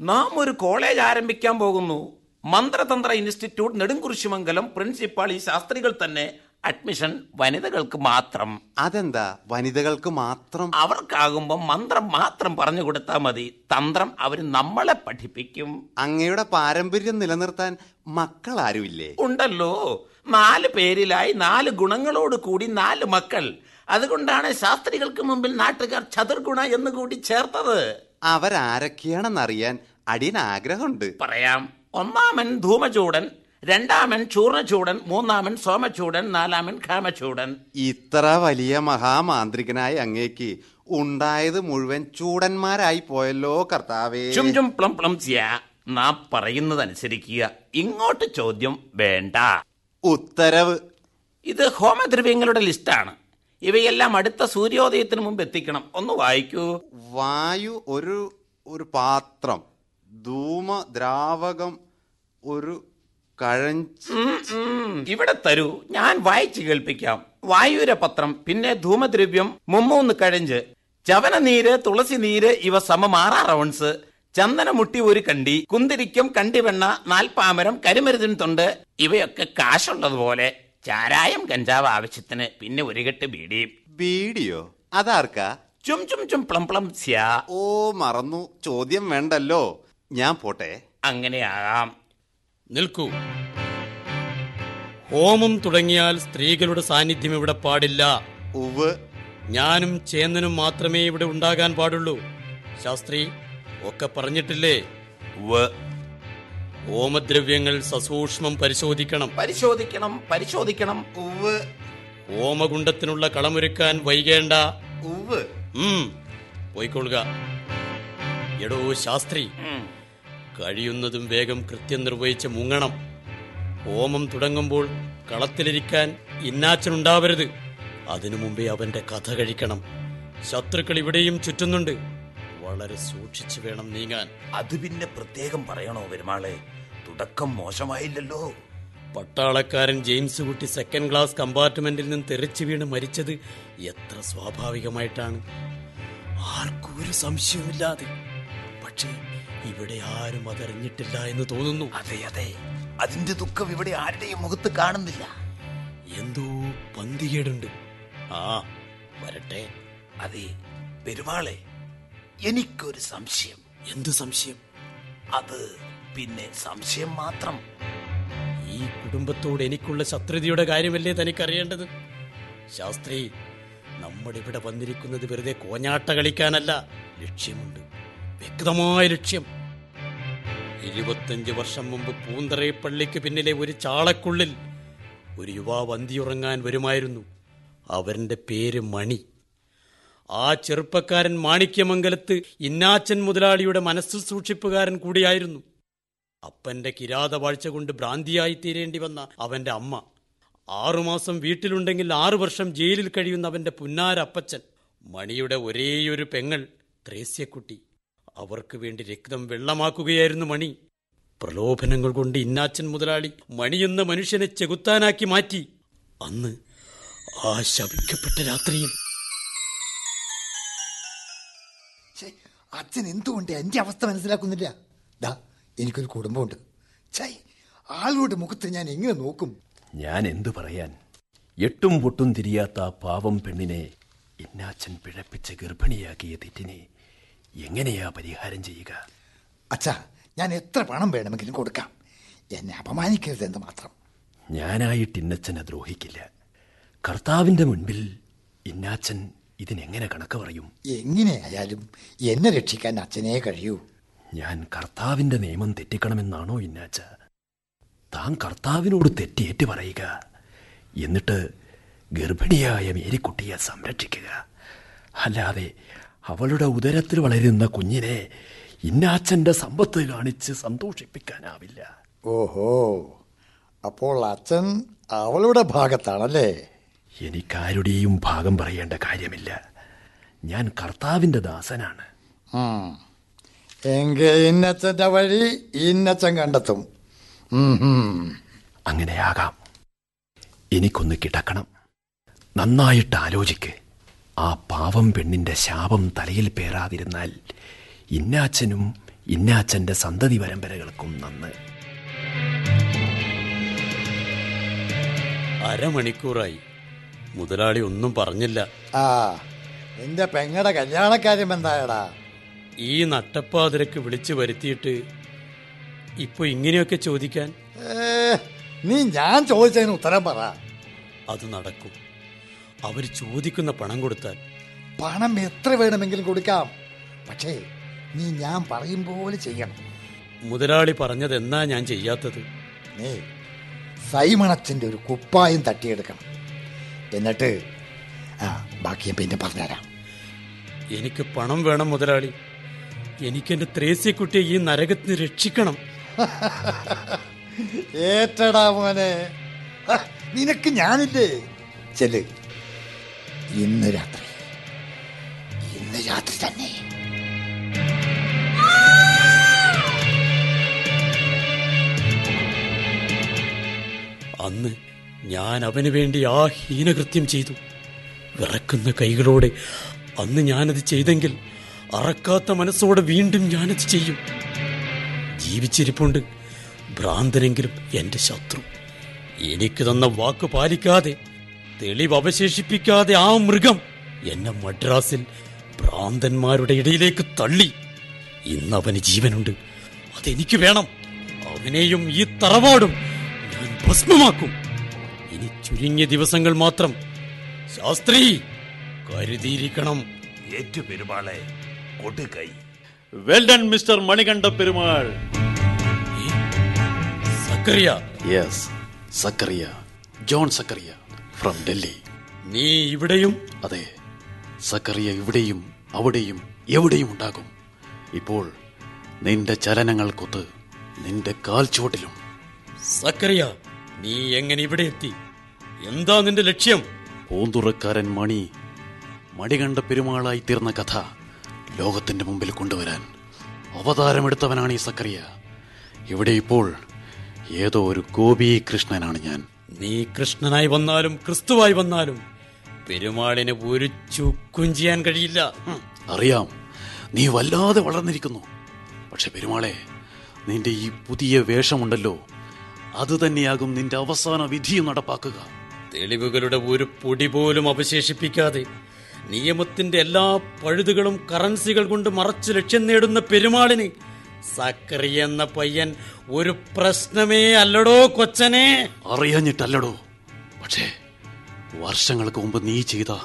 നാം ഒരു കോളേജ് ആരംഭിക്കാൻ പോകുന്നു. മന്ത്രതന്ത്ര ഇൻസ്റ്റിറ്റ്യൂട്ട് നെടുങ്കുറിശിമംഗലം പ്രിൻസിപ്പാൾ ഈ ശാസ്ത്രികൾ തന്നെ അഡ്മിഷൻ വനിതകൾക്ക് മാത്രം. അതെന്താ? വനിതകൾക്ക് മാത്രം? അവർക്കാകുമ്പോൾ മന്ത്രം മാത്രം പറഞ്ഞു കൊടുത്താൽ മതി. തന്ത്രം അവർ നമ്മളെ പഠിപ്പിക്കും. അങ്ങയുടെ പാരമ്പര്യം നിലനിർത്താൻ മക്കൾ ആരുമില്ലേ ഉണ്ടല്ലോ. നാല് പേരിലായി നാല് ഗുണങ്ങളോട് കൂടി നാല് മക്കൾ. അതുകൊണ്ടാണ് ശാസ്ത്രികൾക്ക് മുമ്പിൽ നാട്ടുകാർ ചതുർഗുണ എന്ന് കൂടി ചേർത്തത്. അവരാരൊക്കെയാണെന്നറിയാൻ അടിയൻ ആഗ്രഹമുണ്ട് പറയാം. ഒന്നാമൻ ധൂമചൂടൻ രണ്ടാമൻ ചൂർണചൂടൻ മൂന്നാമൻ സോമചൂടൻ നാലാമൻ കാമചൂടൻ. ഇത്ര വലിയ മഹാമാന്ത്രികനായ അങ്ങേക്ക് ഉണ്ടായത് മുഴുവൻ ചൂടന്മാരായി പോയല്ലോ കർത്താവേ. ചും ചും പ്ലം പ്ലം സ്യാ നാം പറയുന്നതനുസരിക്കുക. ഇങ്ങോട്ട് ചോദ്യം വേണ്ട. ഉത്തരവ്. ഇത് ഹോമദ്രവ്യങ്ങളുടെ ലിസ്റ്റാണ്. ഇവയെല്ലാം അടുത്ത സൂര്യോദയത്തിന് മുമ്പ് എത്തിക്കണം. ഒന്ന് വായിക്കൂ. വായു ഒരു ഒരു പാത്രം ധൂമ ദ്രാവകം ഒരു കഴഞ്ച്. ഇവിടെ തരൂ. ഞാൻ വായിച്ചു കേൾപ്പിക്കാം. വായുരപത്രം പിന്നെ ധൂമദ്രവ്യം മുമ്മൂന്ന് കഴഞ്ച്. ചവനനീര് തുളസി നീര് ഇവ സമം ആറാറ് ചന്ദന ചന്ദനമുട്ടി ഒരു കണ്ടി കുന്തിരിക്കും കണ്ടിവെണ്ണ നാൽപ്പാമരം കരിമരുതിൻ തൊണ്ട് ഇവയൊക്കെ കാശുള്ളതുപോലെ. ചാരായം കഞ്ചാവ് ആവശ്യത്തിന് പിന്നെ ഒരു കെട്ട് ബീഡിയും ബീഡിയോ? അതാർക്കാ? ചും ചും ചും പ്ലം പ്ലം സ്യാ. ഓ മറന്നു. ചോദ്യം വേണ്ടല്ലോ. ഞാൻ പോട്ടെ. അങ്ങനെയാകാം. നിൽക്കൂ. ഹോമം തുടങ്ങിയാൽ സ്ത്രീകളുടെ സാന്നിധ്യം ഇവിടെ പാടില്ല. ഉവ്. ഞാനും ചേന്നനും മാത്രമേ ഇവിടെ ഉണ്ടാകാൻ പാടുള്ളൂ. ശാസ്ത്രി ഒക്കെ പറഞ്ഞിട്ടില്ലേ? ഉവ്. ഹോമദ്രവ്യങ്ങൾ സസൂക്ഷ്മം പരിശോധിക്കണം. പരിശോധിക്കണം പരിശോധിക്കണം. ഉവ്. ഹോമകുണ്ടത്തിനുള്ള കളമൊരുക്കാൻ വൈകേണ്ട. ഉവ്. ഉം. പോയിക്കൊള്ളുക. എടോ ശാസ്ത്രി. കഴിയുന്നതും വേഗം കൃത്യം നിർവഹിച്ച് മുങ്ങണം. ഹോമം തുടങ്ങുമ്പോൾ കളത്തിലിരിക്കാൻ ഇന്നാച്ചനുണ്ടാവരുത്. അതിനു മുമ്പേ അവന്റെ കഥ കഴിക്കണം. ശത്രുക്കൾ ഇവിടെയും ചുറ്റുന്നുണ്ട്. വളരെ സൂക്ഷിച്ചു വേണം നീങ്ങാൻ. അത് പിന്നെ പ്രത്യേകം പറയണോ പെരുമാളെ? തുടക്കം മോശമായില്ലല്ലോ. പട്ടാളക്കാരൻ ജെയിംസ് കുട്ടി സെക്കൻഡ് ക്ലാസ് കമ്പാർട്ട്മെന്റിൽ നിന്ന് തെറിച്ചു വീണ് മരിച്ചത് എത്ര സ്വാഭാവികമായിട്ടാണ്? ആർക്കും ഒരു സംശയവുമില്ലാതെ. പക്ഷേ ഇവിടെ ആരും അതറിഞ്ഞിട്ടില്ല എന്ന് തോന്നുന്നു. അതെ അതെ. അതിന്റെ ദുഃഖം ഇവിടെ ആരുടെയും മുഖത്ത് കാണുന്നില്ല. എന്തോ പന്തികേടുണ്ട്. ആ വരട്ടെ. അതെ പെരുമാളെ എനിക്കൊരു സംശയം. എന്ത് സംശയം? അത് പിന്നെ സംശയം മാത്രം. ഈ കുടുംബത്തോട് എനിക്കുള്ള ശത്രുതയുടെ കാര്യമല്ലേ തനിക്കറിയേണ്ടത്? ശാസ്ത്രി നമ്മുടെ ഇവിടെ വന്നിരിക്കുന്നത് വെറുതെ കോഞ്ഞാട്ട കളിക്കാനല്ല. ലക്ഷ്യമുണ്ട്. വ്യക്തമായ ലക്ഷ്യം. ഇരുപത്തഞ്ച് വർഷം മുമ്പ് പൂന്തറേ പള്ളിക്ക് പിന്നിലെ ഒരു ചാളക്കുള്ളിൽ ഒരു യുവാവ് അന്തിയുറങ്ങാൻ വരുമായിരുന്നു. അവരുടെ പേര് മണി. ആ ചെറുപ്പക്കാരൻ മാണിക്യമംഗലത്ത് ഇന്നാച്ചൻ മുതലാളിയുടെ മനസ്സ് സൂക്ഷിപ്പുകാരൻ കൂടിയായിരുന്നു. അപ്പന്റെ കിരാതവാഴ്ച കൊണ്ട് ഭ്രാന്തിയായി തീരേണ്ടി വന്ന അവന്റെ അമ്മ. ആറുമാസം വീട്ടിലുണ്ടെങ്കിൽ ആറു വർഷം ജയിലിൽ കഴിയുന്ന അവന്റെ പുന്നാരപ്പച്ചൻ മണിയുടെ ഒരേയൊരു പെങ്ങൾ ത്രേസ്യക്കുട്ടി. അവർക്ക് വേണ്ടി രക്തം വെള്ളമാക്കുകയായിരുന്നു മണി. പ്രലോഭനങ്ങൾ കൊണ്ട് ഇന്നാച്ചൻ മുതലാളി മണിയെന്ന മനുഷ്യനെ ചെകുത്താനാക്കി മാറ്റി. അന്ന് ആ ശപിക്കപ്പെട്ട രാത്രിയിൽ അച്ഛൻ എന്തുകൊണ്ട് എന്റെ അവസ്ഥ മനസ്സിലാക്കുന്നില്ല? ദാ എനിക്കൊരു കുടുംബമുണ്ട്. ചൈ ആളുടെ മുഖത്ത് ഞാൻ എങ്ങനെ നോക്കും? ഞാൻ എന്തു പറയാൻ? എട്ടും പൊട്ടും തിരിയാത്ത ആ പാവം പെണ്ണിനെ ഇന്നാച്ചൻ പിഴപ്പിച്ച് ഗർഭിണിയാക്കിയ തെറ്റിനെ എങ്ങനെയാ പരിഹാരം ചെയ്യുക? അച്ഛാ ഞാൻ എത്ര പണം വേണമെങ്കിലും കൊടുക്കാം. എന്നെ അപമാനിക്കരുതെന്ന് മാത്രം. ഞാനായിട്ട് ഇന്നച്ചനെ ദ്രോഹിക്കില്ല. കർത്താവിന്റെ മുൻപിൽ ഇന്നാച്ചൻ ഇതിനെങ്ങനെ കണക്ക് പറയും? എങ്ങനെയായാലും എന്നെ രക്ഷിക്കാൻ അച്ഛനേ കഴിയൂ. ഞാൻ കർത്താവിന്റെ നിയമം തെറ്റിക്കണമെന്നാണോ ഇന്നാച്ച? താൻ കർത്താവിനോട് തെറ്റിയേറ്റ് പറയുക. എന്നിട്ട് ഗർഭിണിയായ മേരിക്കുട്ടിയെ സംരക്ഷിക്കുക. അല്ലാതെ അവളുടെ ഉദരത്തിൽ വളരുന്ന കുഞ്ഞിനെ ഇന്നാച്ചന്റെ സമ്പത്ത് കാണിച്ച് സന്തോഷിപ്പിക്കാനാവില്ല. ഓഹോ അപ്പോൾ അച്ഛൻ അവളുടെ ഭാഗത്താണല്ലേ? എനിക്കാരുടെയും ഭാഗം പറയേണ്ട കാര്യമില്ല. ഞാൻ കർത്താവിന്റെ ദാസനാണ്. എങ്കിൽ വഴി ഇന്നച്ഛൻ കണ്ടെത്തും. അങ്ങനെയാകാം. എനിക്കൊന്ന് കിടക്കണം. നന്നായിട്ട് ആലോചിക്ക്. ആ പാവം പെണ്ണിന്റെ ശാപം തലയിൽ പേറാതിരുന്നാൽ ഇന്നാച്ചനും ഇന്നാച്ചന്റെ സന്തതി പരമ്പരകൾക്കും നന്ന്. അരമണിക്കൂറായി. മുതലാളി ഒന്നും പറഞ്ഞില്ല. ആ നിന്റെ പെങ്ങടെ കല്യാണക്കാര്യം എന്തായടാ? ഈ നട്ടപ്പാതിരക്ക് വിളിച്ചു വരുത്തിയിട്ട് ഇപ്പൊ ഇങ്ങനെയൊക്കെ ചോദിക്കാൻ? നീ ഞാൻ ചോദിച്ചതിന് ഉത്തരം പറ. അത് നടക്കും. അവർ ചോദിക്കുന്ന പണം കൊടുത്താൽ പണം എത്ര വേണമെങ്കിലും കൊടുക്കാം. പക്ഷേ നീ ഞാൻ പറയും പോലെ ചെയ്യണം. മുതലാളി പറഞ്ഞത് എന്നാ ഞാൻ ചെയ്യാത്തത്? നീ സൈമണച്ചന്റെ ഒരു കുപ്പായം തട്ടിയെടുക്കണം. എന്നിട്ട് ആ ബാക്കി ഞാൻ പിന്നെ പറഞ്ഞുതരാം. എനിക്ക് പണം വേണം മുതലാളി. എനിക്കെന്റെ ത്രേസ്യക്കുട്ടിയെ ഈ നരകത്തിന് രക്ഷിക്കണം. ഏറ്റടാ മോനെ. നിനക്ക് ഞാനില്ലേ? ചെൽ ഇന്ന് രാത്രി. ഇന്ന് രാത്രി തന്നെ. അന്ന് ഞാൻ അവന് വേണ്ടി ആ ഹീനകൃത്യം ചെയ്തു. വിറക്കുന്ന കൈകളോടെ അന്ന് ഞാനത് ചെയ്തെങ്കിൽ അറക്കാത്ത മനസ്സോടെ വീണ്ടും ഞാനത് ചെയ്യും. ജീവിച്ചിരിപ്പുണ്ട് ഭ്രാന്തനെങ്കിലും എന്റെ ശത്രു. എനിക്ക് തന്ന വാക്ക് പാലിക്കാതെ തെളിവ് അവശേഷിപ്പിക്കാതെ ആ മൃഗം എന്നെ മദ്രാസിൽ ഭ്രാന്തന്മാരുടെ ഇടയിലേക്ക് തള്ളി. ഇന്ന് അവന് ജീവനുണ്ട്. അതെനിക്ക് വേണം. അവനെയും ഈ തറവാടും ഞാൻ ഭസ്മമാക്കും. ഇനി ചുരുങ്ങിയ ദിവസങ്ങൾ മാത്രം ശാസ്ത്രി കരുതിയിരിക്കണം. ഏറ്റു പെരുമാളെ കൊടുകൈ well done mister Manikanta Perumal. Zachariah? Yes Zachariah. John Zachariah. From Delhi നീ ഇവിടെയും അതെ സക്കറിയ ഇവിടെയും അവിടെയും എവിടെയും ഉണ്ടാകും. ഇപ്പോൾ നിന്റെ ചലനങ്ങൾക്കൊത്ത് നിന്റെ കാൽ ചുവട്ടിലും. സക്കറിയ നീ എങ്ങനെ ഇവിടെ എത്തി? എന്താ നിന്റെ ലക്ഷ്യം? പൂന്തുറക്കാരൻ മണി മടികണ്ട പെരുമാളായി തീർന്ന കഥ ലോകത്തിന്റെ മുമ്പിൽ കൊണ്ടുവരാൻ അവതാരമെടുത്തവനാണ് ഈ സക്കറിയ ഇവിടെ ഇപ്പോൾ ഏതോ ഒരു ഗോപി കൃഷ്ണനാണ് ഞാൻ. നീ കൃഷ്ണനായി വന്നാലും ക്രിസ്തുവായി വന്നാലും പെരുമാളിന് ഒരു ചുക്കും ചെയ്യാൻ കഴിയില്ല. അറിയാം. നീ വല്ലാതെ വളർന്നിരിക്കുന്നു. പക്ഷെ പെരുമാളെ നിന്റെ ഈ പുതിയ വേഷമുണ്ടല്ലോ. അത് തന്നെയാകും നിന്റെ അവസാന വിധിയും നടപ്പാക്കുക. തെളിവുകളുടെ ഒരു പൊടി പോലും അവശേഷിപ്പിക്കാതെ നിയമത്തിന്റെ എല്ലാ പഴുതുകളും കറൻസികൾ കൊണ്ട് മറച്ചു ലക്ഷ്യം നേടുന്ന പെരുമാളിന് സക്കറി എന്ന പയ്യൻ ഒരു പ്രശ്നമേ അല്ലടോ കൊച്ചനെ. അറിയഞ്ഞിട്ടല്ലടോ. പക്ഷേ വർഷങ്ങൾക്ക് മുമ്പ് നീ ചെയ്ത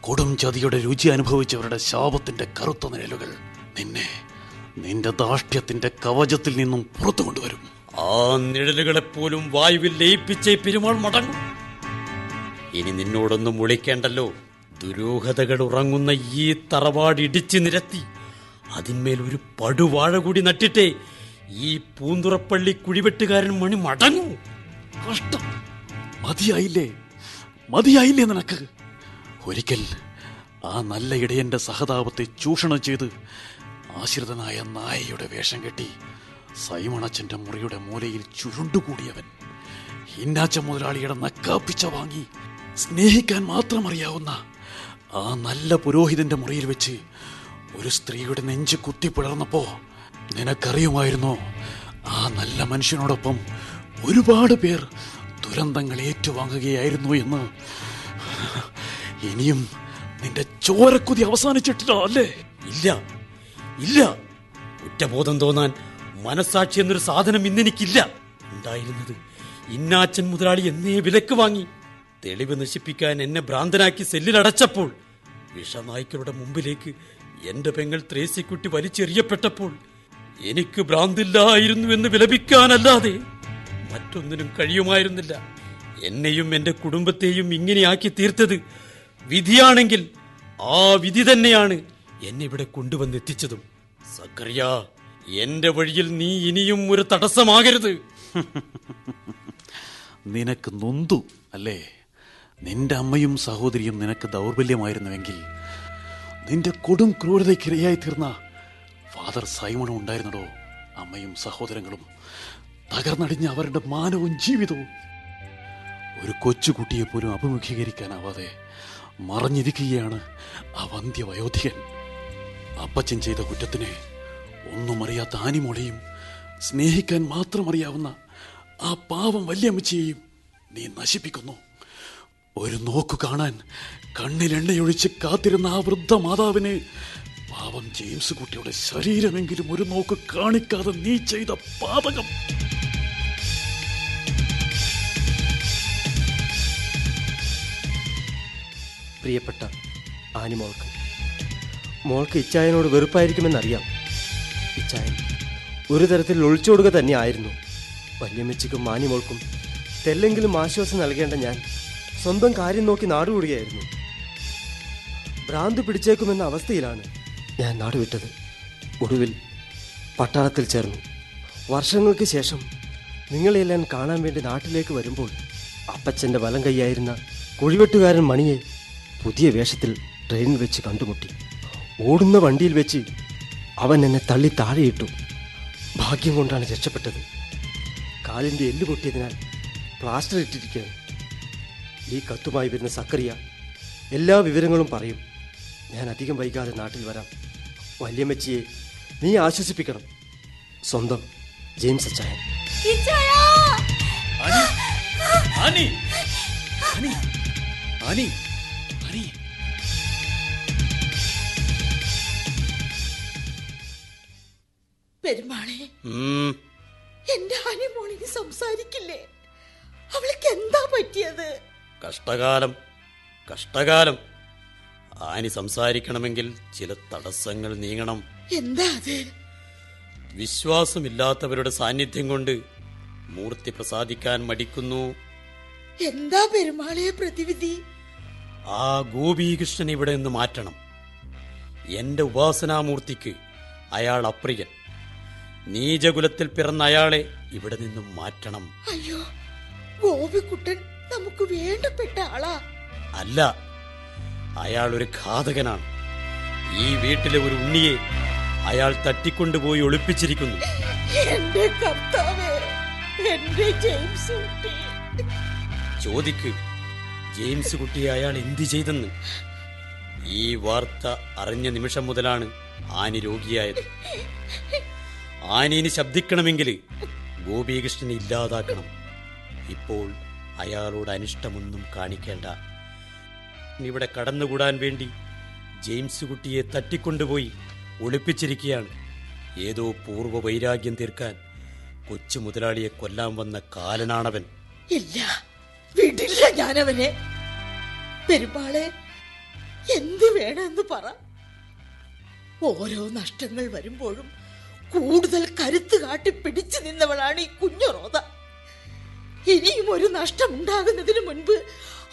കൊടും ചതിയുടെ രുചി അനുഭവിച്ചവരുടെ ശാപത്തിന്റെ കറുത്ത നിഴലുകൾ നിന്നെ നിന്റെ ദാഷ്ട്യത്തിന്റെ കവചത്തിൽ നിന്നും പുറത്തു കൊണ്ടുവരും. ആ നിഴലുകളെപ്പോലും വായുവിൽ ലയിപ്പിച്ച പെരുമാൾ മടങ്ങും. ഇനി നിന്നോടൊന്നും വിളിക്കേണ്ടല്ലോ. ദുരൂഹതകൾ ഉറങ്ങുന്ന ഈ തറവാട് ഇടിച്ചു നിരത്തി. അതിന്മേൽ ഒരു പടുവാഴ കൂടി നട്ടിട്ടേ ഈ പൂന്തുറപ്പള്ളി കുഴിവെട്ടുകാരൻ മണി മടങ്ങൂ. കഷ്ടം. മതിയായില്ലേ? മതിയായില്ലേ നിനക്ക്? ഒരിക്കൽ ആ നല്ല ഇടയന്റെ സഹതാപത്തെ ചൂഷണം ചെയ്ത് ആശ്രിതനായ നായയുടെ വേഷം കെട്ടി സൈമണച്ചന്റെ മുറിയുടെ മൂലയിൽ ചുരുണ്ടുകൂടിയവൻ ഹിന്നാച്ച മുതലാളിയുടെ നക്കാപ്പിച്ച വാങ്ങി സ്നേഹിക്കാൻ മാത്രം അറിയാവുന്ന ആ നല്ല പുരോഹിതന്റെ മുറിയിൽ വെച്ച് ഒരു സ്ത്രീയുടെ നെഞ്ച് കുത്തിപ്പിളർന്നപ്പോ നിനക്കറിയുമായിരുന്നോ ആ നല്ല മനുഷ്യനോടൊപ്പം ഒരുപാട് പേർ ദുരന്തങ്ങൾ ഏറ്റുവാങ്ങുകയായിരുന്നു എന്ന്. ഇനിയും നിന്റെ ചോരക്കുതി അവസാനിച്ചിട്ടില്ല അല്ലേ? ഇല്ല. ഇല്ല. കുറ്റബോധം തോന്നാൻ മനസാക്ഷി എന്നൊരു സാധനം ഇന്നെനിക്കില്ല. ഉണ്ടായിരുന്നത് ഇന്നാച്ചൻ മുതലാളി എന്നേ വിലക്ക് വാങ്ങി. തെളിവ് നശിപ്പിക്കാൻ എന്നെ ഭ്രാന്തനാക്കി സെല്ലിലടച്ചപ്പോൾ വിഷനായ്ക്കളുടെ മുമ്പിലേക്ക് എന്റെ പെങ്ങൾ ത്രേസിക്കുട്ടി വലിച്ചെറിയപ്പെട്ടപ്പോൾ എനിക്ക് ഭ്രാന്തില്ലായിരുന്നു എന്ന് വിലപിക്കാനല്ലാതെ മറ്റൊന്നിനും കഴിയുമായിരുന്നില്ല. എന്നെയും എന്റെ കുടുംബത്തെയും ഇങ്ങനെയാക്കി തീർത്തത് വിധിയാണെങ്കിൽ ആ വിധി തന്നെയാണ് എന്നെ ഇവിടെ കൊണ്ടുവന്നെത്തിച്ചതും. സക്കറിയ എന്റെ വഴിയിൽ നീ ഇനിയും ഒരു തടസ്സമാകരുത്. നിനക്ക് നൊന്തു അല്ലേ? നിന്റെ അമ്മയും സഹോദരിയും നിനക്ക് ദൗർബല്യമായിരുന്നുവെങ്കിൽ നിന്റെ കൊടും ക്രൂരതയ്ക്കിരയായി തീർന്ന ഫാദർ സൈമണും ഉണ്ടായിരുന്നടോ. അമ്മയും സഹോദരങ്ങളും തകർന്നടിഞ്ഞ അവരുടെ മാനവും ജീവിതവും. ഒരു കൊച്ചുകുട്ടിയെ പോലും അഭിമുഖീകരിക്കാനാവാതെ മറഞ്ഞിരിക്കുകയാണ് ആ വന്ധ്യവയോധികൻ. അപ്പച്ചൻ ചെയ്ത കുറ്റത്തിനെ ഒന്നും അറിയാത്ത ആനിമോളെയും സ്നേഹിക്കാൻ മാത്രം അറിയാവുന്ന ആ പാവം വല്യമ്മച്ചിയെയും നീ നശിപ്പിക്കുന്നു. ഒരു നോക്കു കാണാൻ കണ്ണിലെണ്ണയൊഴിച്ച് കാത്തിരുന്ന ആ വൃദ്ധ മാതാവിനെ പാവം ജെയിംസ് കുട്ടിയുടെ ശരീരമെങ്കിലും ഒരു നോക്ക് കാണിക്കാതെ നീ ചെയ്ത പാതകം. പ്രിയപ്പെട്ട ആനിമോൾക്ക് മോൾക്ക് ഇച്ചായനോട് വെറുപ്പായിരിക്കുമെന്നറിയാം. ഇച്ചായൻ ഒരു തരത്തിൽ ഒളിച്ചോടുക തന്നെ ആയിരുന്നു വല്യമ്മച്ചിക്കും ആനിമോൾക്കും തെല്ലെങ്കിലും ആശ്വാസം നൽകേണ്ട ഞാൻ സ്വന്തം കാര്യം നോക്കി നാടുകൂടുകയായിരുന്നു. ഭ്രാന്ത് പിടിച്ചേക്കുമെന്ന അവസ്ഥയിലാണ് ഞാൻ നാടുവിട്ടത്. ഒടുവിൽ പട്ടാളത്തിൽ ചേർന്നു. വർഷങ്ങൾക്ക് ശേഷം നിങ്ങളെല്ലാം കാണാൻ വേണ്ടി നാട്ടിലേക്ക് വരുമ്പോൾ അപ്പച്ചന്റെ വലം കൈയായിരുന്ന കുഴിവെട്ടുകാരൻ മണിയെ പുതിയ വേഷത്തിൽ ട്രെയിനിൽ വെച്ച് കണ്ടുമുട്ടി. ഓടുന്ന വണ്ടിയിൽ വെച്ച് അവൻ എന്നെ തള്ളി താഴെയിട്ടു. ഭാഗ്യം കൊണ്ടാണ് രക്ഷപ്പെട്ടത്. കാലിന്റെ എല്ല് പൊട്ടിയതിനാൽ പ്ലാസ്റ്റർ ഇട്ടിരിക്കുകയാണ്. ഈ കത്തുമായി വരുന്ന സക്കറിയ എല്ലാ വിവരങ്ങളും പറയും. ഞാൻ അധികം വൈകാതെ നാട്ടിൽ വരാം. വല്യമ്മച്ചിയെ നീ ആശ്വസിപ്പിക്കണം. സ്വന്തം ജെയിംസ് അച്ചായൻ. പെരുമാളെ എന്റെ ആനിമോളിന് സംസാരിക്കില്ലേ? അവൾക്ക് എന്താ പറ്റിയത്? കഷ്ടകാലം കഷ്ടകാലം. ആനി സംസാരിക്കണമെങ്കിൽ ചില തടസ്സങ്ങൾ നീങ്ങണം. എന്താ വിശ്വാസമില്ലാത്തവരുടെ സാന്നിധ്യം കൊണ്ട് മൂർത്തി പ്രസാദിക്കാൻ മടിക്കുന്നു. എന്താ പെരുമാളെ പ്രതിവിധി? ആ ഗോപീകൃഷ്ണൻ ഇവിടെ നിന്ന് മാറ്റണം. എന്റെ ഉപാസനാമൂർത്തിക്ക് അയാൾ അപ്രിയൻ. നീചകുലത്തിൽ പിറന്ന അയാളെ ഇവിടെ നിന്നും മാറ്റണം. അയ്യോ ഗോപിക്കുട്ടൻ നമുക്ക് വേണ്ടപ്പെട്ട ആളാ. അല്ല അയാൾ ഒരു ഘാതകനാണ്. ഈ വീട്ടിലെ ഒരു ഉണ്ണിയെ അയാൾ തട്ടിക്കൊണ്ടുപോയി ഒളിപ്പിച്ചിരിക്കുന്നു. എന്റെ കർത്താവേ എന്റെ ജെയിംസ് കുട്ടി. ചോദിക്ക് ജെയിംസ് കുട്ടിയെ അയാൾ എന്തു ചെയ്തെന്ന്? ഈ വാർത്ത അറിഞ്ഞ നിമിഷം മുതലാണ് ആനി രോഗിയായത്. ആനിന് ശബ്ദിക്കണമെങ്കിൽ ഗോപികൃഷ്ണനെ ഇല്ലാതാക്കണം. ഇപ്പോൾ അയാളോട് അനിഷ്ടമൊന്നും കാണിക്കേണ്ട. ഇവിടെ കടന്നുകൂടാൻ വേണ്ടി ജെയിംസ് കുട്ടിയെ തട്ടിക്കൊണ്ടുപോയി ഒളിപ്പിച്ചിരിക്കുകയാണ്. ഏതോ പൂർവ വൈരാഗ്യം തീർക്കാൻ കൊച്ചു മുതലാളിയെ കൊല്ലാൻ വന്ന കാലനാണവൻ. ഇല്ല വിടില്ല ഞാനവനെ. പെരുമാളെ എന്ത് വേണമെന്ന് പറ. ഓരോ നഷ്ടങ്ങൾ വരുമ്പോഴും കൂടുതൽ കരുത്ത് കാട്ടി പിടിച്ചു നിന്നവളാണ് ഈ കുഞ്ഞു ഇനിയും ഒരു നഷ്ടമുണ്ടാകുന്നതിന് മുൻപ്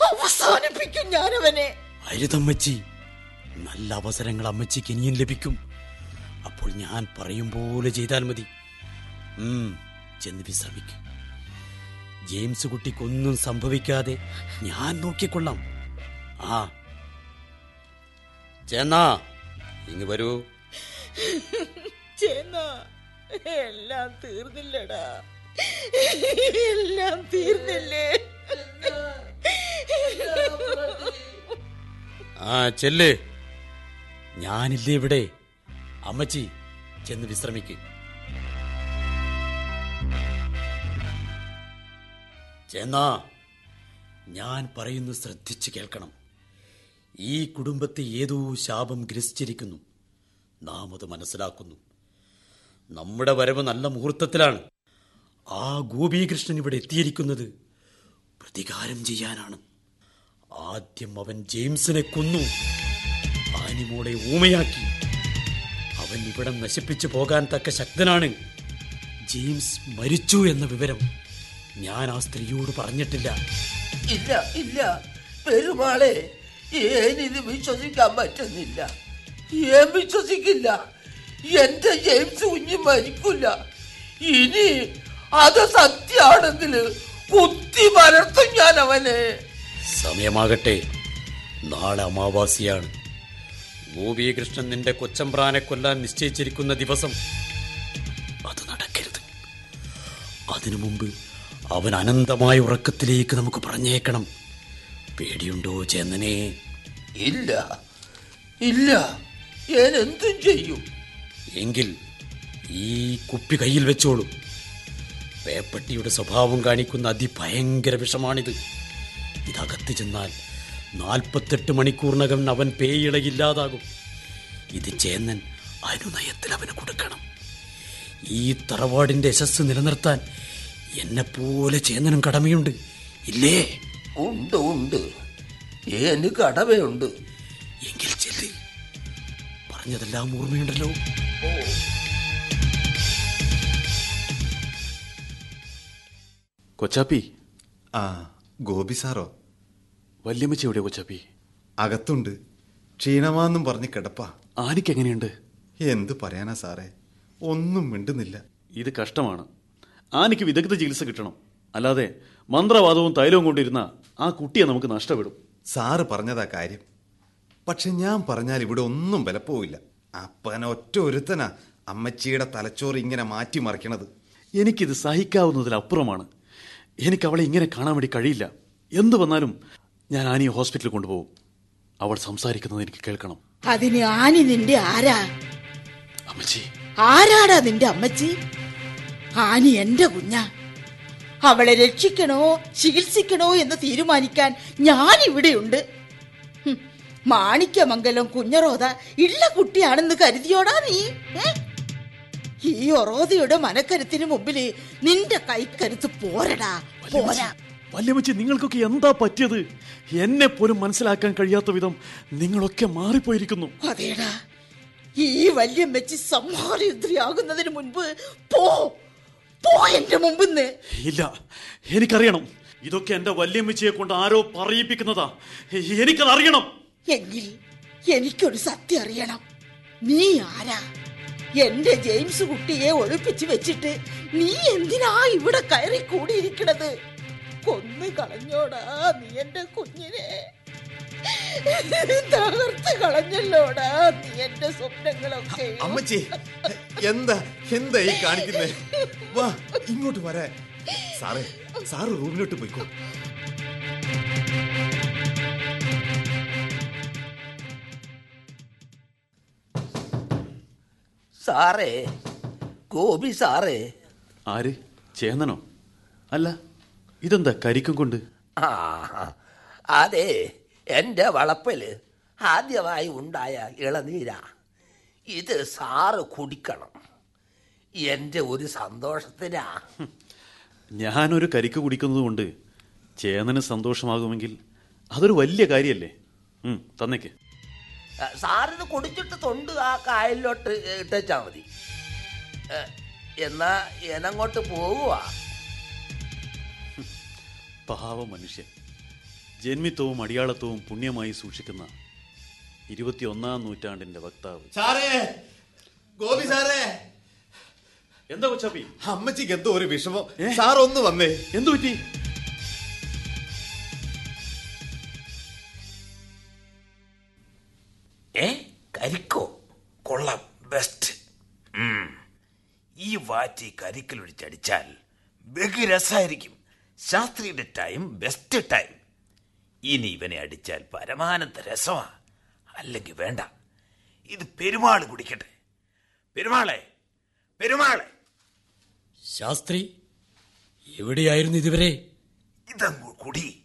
അവസാനിപ്പിക്കും ഞാൻ അവനെ അരുതമ്മച്ചി നല്ല അവസരങ്ങൾ അമ്മച്ചിക്ക് ഇനിയും ലഭിക്കും. അപ്പോൾ ഞാൻ പറയും പോലെ ചെയ്താൽ മതി. ചെന്ന് വിശ്രമിക്കും. ജെയിംസ് കുട്ടിക്കൊന്നും സംഭവിക്കാതെ ഞാൻ നോക്കിക്കൊള്ളാം. ആ. ചേന്നാ ഇങ്ങ് വരൂ. ചേന്നാ എല്ലാം തീർന്നില്ലടാ. എല്ലാം തീർന്നില്ലേ ആ ചെല്ല്. ഞാനില്ലേ ഇവിടെ. അമ്മച്ചി ചെന്ന് വിശ്രമിക്ക്. ചെന്നാ ഞാൻ പറയുന്നു ശ്രദ്ധിച്ചു കേൾക്കണം. ഈ കുടുംബത്തെ ഏതോ ശാപം ഗ്രസിച്ചിരിക്കുന്നു. നാം അത് മനസ്സിലാക്കുന്നു. നമ്മുടെ വരവ് നല്ല മുഹൂർത്തത്തിലാണ്. ആ ഗോപീകൃഷ്ണൻ ഇവിടെ എത്തിയിരിക്കുന്നത് പ്രതികാരം ചെയ്യാനാണ്. ആദ്യം അവൻ ജെയിംസിനെ കൊന്നു. ആനിമോളെ ഊമയാക്കി. അവൻ ഇവിടം നശിപ്പിച്ചു പോകാൻ തക്ക ശക്തനാണ്. ജെയിംസ് മരിച്ചു എന്ന വിവരം ഞാൻ ആ സ്ത്രീയോട് പറഞ്ഞിട്ടില്ല. ഇല്ല ഇല്ല. പെരുമാളെ ഏനിത് വിശ്വസിക്കാൻ പറ്റുന്നില്ല. ഏൻ വിശ്വസിക്കില്ല? എന്റെ ജെയിംസ് കുഞ്ഞ് മരിക്കില്ല. ഇനി അത് സത്യാണെങ്കിൽ കുത്തി മലർത്തും ഞാൻ അവനെ സമയമാകട്ടെ. നാളെ അമാവാസിയാണ്. ഗോപികൃഷ്ണൻ നിന്റെ കൊച്ചമ്പ്രാനെ കൊല്ലാൻ നിശ്ചയിച്ചിരിക്കുന്ന ദിവസം. അത് നടക്കരുത്. അതിനു മുമ്പ് അവൻ അനന്തമായ ഉറക്കത്തിലേക്ക് നമുക്ക് പറഞ്ഞേക്കണം. പേടിയുണ്ടോ ചേന്നനെ? ഇല്ല. ഇല്ല. ഞാൻ എന്തും ചെയ്യും. എങ്കിൽ ഈ കുപ്പി കയ്യിൽ വെച്ചോളൂ. പേപ്പട്ടിയുടെ സ്വഭാവം കാണിക്കുന്ന അതിഭയങ്കര വിഷമാണിത്. ഇതകത്ത് ചെന്നാൽ നാൽപ്പത്തെട്ട് മണിക്കൂറിനകം അവൻ പേയിളയില്ലാതാകും ഇത് ചേന്നൻ അനുനയത്തിൽ അവന് കൊടുക്കണം. ഈ തറവാടിന്റെ യശസ് നിലനിർത്താൻ എന്നെപ്പോലെ ചേന്നനും കടമയുണ്ട്. ഇല്ലേ? ഉണ്ട് ഉണ്ട്. കടമയുണ്ട്. എങ്കിൽ ചെല്ലി. പറഞ്ഞതെല്ലാം ഓർമ്മയുണ്ടല്ലോ. കൊച്ചാപ്പി. ആ ഗോപി സാറോ? വല്യമ്മച്ചി എവിടെ കൊച്ചാപ്പി? അകത്തുണ്ട്. ക്ഷീണമാന്നും പറഞ്ഞ് കിടപ്പാ. ആനിക്ക് എങ്ങനെയുണ്ട് എന്ത് പറയാനാ സാറേ? ഒന്നും മിണ്ടുന്നില്ല. ഇത് കഷ്ടമാണ്. ആനിക്ക് വിദഗ്ധ ചികിത്സ കിട്ടണം. അല്ലാതെ മന്ത്രവാദവും തൈലവും കൊണ്ടിരുന്ന ആ കുട്ടിയെ നമുക്ക് നഷ്ടപ്പെടും. സാറ് പറഞ്ഞതാ കാര്യം. പക്ഷെ ഞാൻ പറഞ്ഞാൽ ഇവിടെ ഒന്നും വിലപ്പോവില്ല. അപ്പന ഒറ്റ ഒരുത്തനാ അമ്മച്ചിയുടെ തലച്ചോറ് ഇങ്ങനെ മാറ്റിമറിക്കണത്. എനിക്കിത് സഹിക്കാവുന്നതിലപ്പുറമാണ്. എനിക്ക് അവളെ ഇങ്ങനെ കാണാൻ വേണ്ടി കഴിയില്ല. എന്തു വന്നാലും ഞാൻ ആനിയെ ഹോസ്പിറ്റലിൽ കൊണ്ടുപോകും. അവൾ സംസാരിക്കുന്നത് എനിക്ക് കേൾക്കണം. അതിന് ആനി നിന്റെ ആരാ? അമ്മച്ചി. ആരാടാ നിന്റെ അമ്മച്ചി? ആനി എന്റെ കുഞ്ഞാ. അവളെ രക്ഷിക്കണോ ചികിത്സിക്കണോ എന്ന് തീരുമാനിക്കാൻ ഞാൻ ഇവിടെയുണ്ട് മാണിക്യമംഗലം കുഞ്ഞറോത ഇള്ള കുട്ടിയാണെന്ന് കരുതിയോടാ നീ? ഏ? ഈ ഒറോതിയുടെ മനക്കരുത്തിന് മുമ്പിൽ നിന്റെ കൈക്കരുത്ത് പോരടാ പോരാ. വല്യമ്മച്ചി നിങ്ങൾക്കൊക്കെ എന്താ പറ്റിയത്? എന്നെ പോലും മനസ്സിലാക്കാൻ കഴിയാത്ത വിധം നിങ്ങളൊക്കെ മാറിപ്പോയിരിക്കുന്നു. അതേടാ ഈ വല്യമ്മച്ചി സംഹാരയുദ്രിയാകുന്നതിന് മുൻപ് പോ പോ എന്റെ മുമ്പിന്ന്. ഇല്ല എനിക്കറിയണം. ഇതൊക്കെ എന്റെ വല്യമ്മച്ചിയെ കൊണ്ട് ആരോ പറയിപ്പിക്കുന്നതാ. എനിക്കത് അറിയണം എങ്കിൽ എനിക്കൊരു സത്യം അറിയണം. നീ ആരാ? എന്റെ ജെയിംസ് കുട്ടിയെ ഒളിപ്പിച്ചു വെച്ചിട്ട് നീ എന്തിനാ ഇവിടെ കയറി കൂടിയിരിക്കണത് കൊന്നു കളഞ്ഞോടാ നീ എന്റെ കുഞ്ഞിനെ. തകർത്ത് കളഞ്ഞല്ലോടാ നീ എന്റെ സ്വപ്നങ്ങളൊക്കെ. അമ്മച്ചി എന്താ എന്താ ഈ കാണിക്കുന്നേ? വാ ഇങ്ങോട്ട് വരാ സാറേ സാറ് റൂമിലോട്ട് പോയിക്കോ. സാറേ ഗോപി സാറേ. ആര്? ചേന്നനോ? അല്ല ഇതെന്താ കരിക്കും കൊണ്ട്? ആ അതെ എന്റെ വളപ്പിൽ ആദ്യമായി ഉണ്ടായ ഇളനീര. ഇത് സാറ് കുടിക്കണം. എന്റെ ഒരു സന്തോഷത്തിനാ. ഞാനൊരു കരിക്ക് കുടിക്കുന്നത് കൊണ്ട് ചേന്നന് സന്തോഷമാകുമെങ്കിൽ അതൊരു വലിയ കാര്യല്ലേ? തന്നേക്ക്. സാറിത് കുടിച്ചിട്ട് തൊണ്ട് ആ കായലിലോട്ട് ഇട്ടേച്ചാ മതി. എന്നാ എനങ്ങോട്ട് പോവുക പാവ മനുഷ്യൻ ജന്മിത്വവും അടിയാളത്വവും പുണ്യമായി സൂക്ഷിക്കുന്ന ഇരുപത്തിയൊന്നാം നൂറ്റാണ്ടിന്റെ വക്താവ്. സാറേ ഗോപി സാറേ. എന്താ കൊച്ചാപ്പി? അമ്മച്ചിക്ക് എന്തോ ഒരു വിഷമം. സാർ ഒന്ന് വന്നേ. എന്തു പറ്റി? കരിക്കോ? കൊള്ളാം. ബെസ്റ്റ് ഈ വാറ്റി കരിക്കലൊഴിച്ചടിച്ചാൽ ബഹു രസമായിരിക്കും ശാസ്ത്രിയുടെ ടൈം ബെസ്റ്റ് ടൈം ഇനി ഇവനെ അടിച്ചാൽ പരമാനന്ദ രസമാ. അല്ലെങ്കിൽ വേണ്ട. ഇത് പെരുമാൾ കുടിക്കട്ടെ. പെരുമാളെ പെരുമാളെ. ശാസ്ത്രി എവിടെയായിരുന്നു ഇതുവരെ? ഇതങ്ങ് കുടി.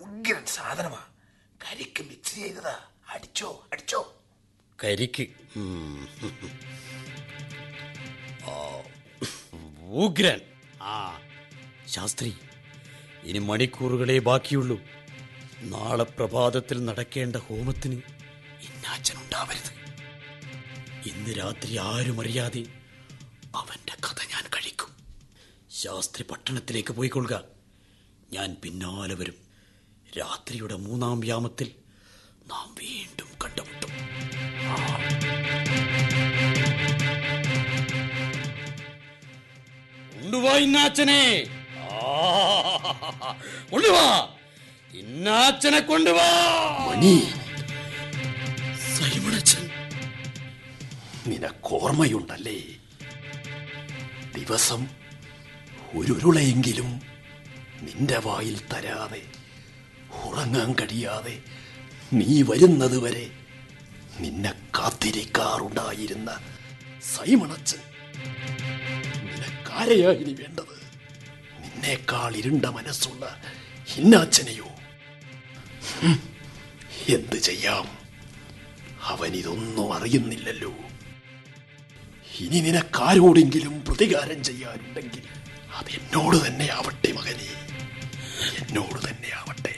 ഉഗ്രൻ സാധനമാ. കരിക്ക് മിക്സ് ചെയ്തതാ. അടിച്ചോ അടിച്ചോ. കരിക്ക്. ഉഗ്രൻ. ആ. ശാസ്ത്രി ഇനി മണിക്കൂറുകളെ ബാക്കിയുള്ളൂ. നാളെ പ്രഭാതത്തിൽ നടക്കേണ്ട ഹോമത്തിന് ഇന്നാച്ചനുണ്ടാവരുത് ഇന്ന് രാത്രി ആരും അറിയാതെ അവന്റെ കഥ ഞാൻ കഴിക്കും. ശാസ്ത്രി പട്ടണത്തിലേക്ക് പോയിക്കൊള്ളുക. ഞാൻ പിന്നാലെ വരും. രാത്രിയുടെ മൂന്നാം വ്യാമത്തിൽ നാം വീണ്ടും കണ്ടുമുട്ടും. കൊണ്ടുവാ ഇന്നാച്ചനെ. കൊണ്ടുവാ ഇന്നാച്ചനെ കൊണ്ടുവാ. മണി. സൈമണച്ചൻ നിനക്കോർമ്മയുണ്ടല്ലേ? ദിവസം ഒരുരുളയെങ്കിലും നിന്റെ വായിൽ തരാതെ ഉറങ്ങാൻ കഴിയാതെ നീ വരുന്നത് വരെ നിന്നെ കാത്തിരിക്കാറുണ്ടായിരുന്ന സൈമണച്ചൻ നിനക്കാരെയാ വേണ്ടത്? നിന്നേക്കാൾ ഇരുണ്ട മനസ്സുള്ള ഹിന്നാച്ചനെയോ? എന്ത് ചെയ്യാം? അവൻ ഇതൊന്നും അറിയുന്നില്ലല്ലോ. ഇനി നിനക്കാരോടെങ്കിലും പ്രതികാരം ചെയ്യാനുണ്ടെങ്കിൽ അത് എന്നോട് തന്നെ ആവട്ടെ മകനെ. എന്നോട് തന്നെ ആവട്ടെ.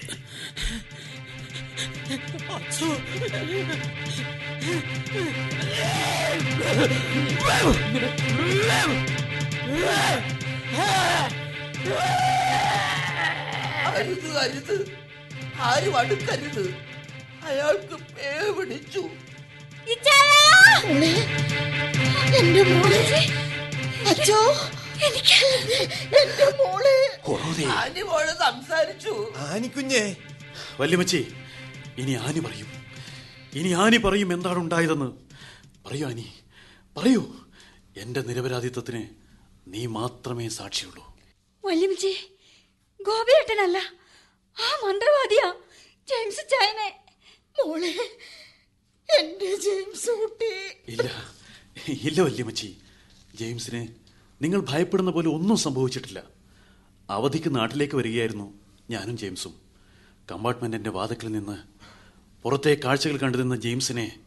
അരുത് അരുത്. ആരും അടുക്കരുത്. അയാൾക്ക് പേ പിടിച്ചു. മോളെ, എന്റെ മോളെ അച്ചോ എനിക്ക് എന്റെ മോളെ. ആനിമോൾ സംസാരിച്ചു. ആനിക്കുഞ്ഞേ വല്യമ്മച്ചി ഇനി ആനി പറയും. ഇനി ആനി പറയും എന്താണ് ഉണ്ടായതെന്ന്? പറയൂ ആനി. പറയൂ. എന്റെ നിരപരാധിത്വത്തിന് നീ മാത്രമേ സാക്ഷിയുള്ളൂ. വല്യമ്മച്ചി ഗോപിയേട്ടനല്ല. ആ മന്ത്രവാദിയാ ജെയിംസ് ചൈനെ മോളെ എന്റെ ജെയിംസ് കുട്ടി. ഇല്ല ഇല്ല വല്യമ്മച്ചി ജെയിംസിന് നിങ്ങൾ ഭയപ്പെടുന്ന പോലെ ഒന്നും സംഭവിച്ചിട്ടില്ല. അവധിക്ക് നാട്ടിലേക്ക് വരികയായിരുന്നു ഞാനും ജെയിംസും. കമ്പാർട്ട്മെന്റിന്റെ വാതക്കിൽ നിന്ന് പുറത്തെ കാഴ്ചകൾ കണ്ടു നിന്ന ജെയിംസിനെ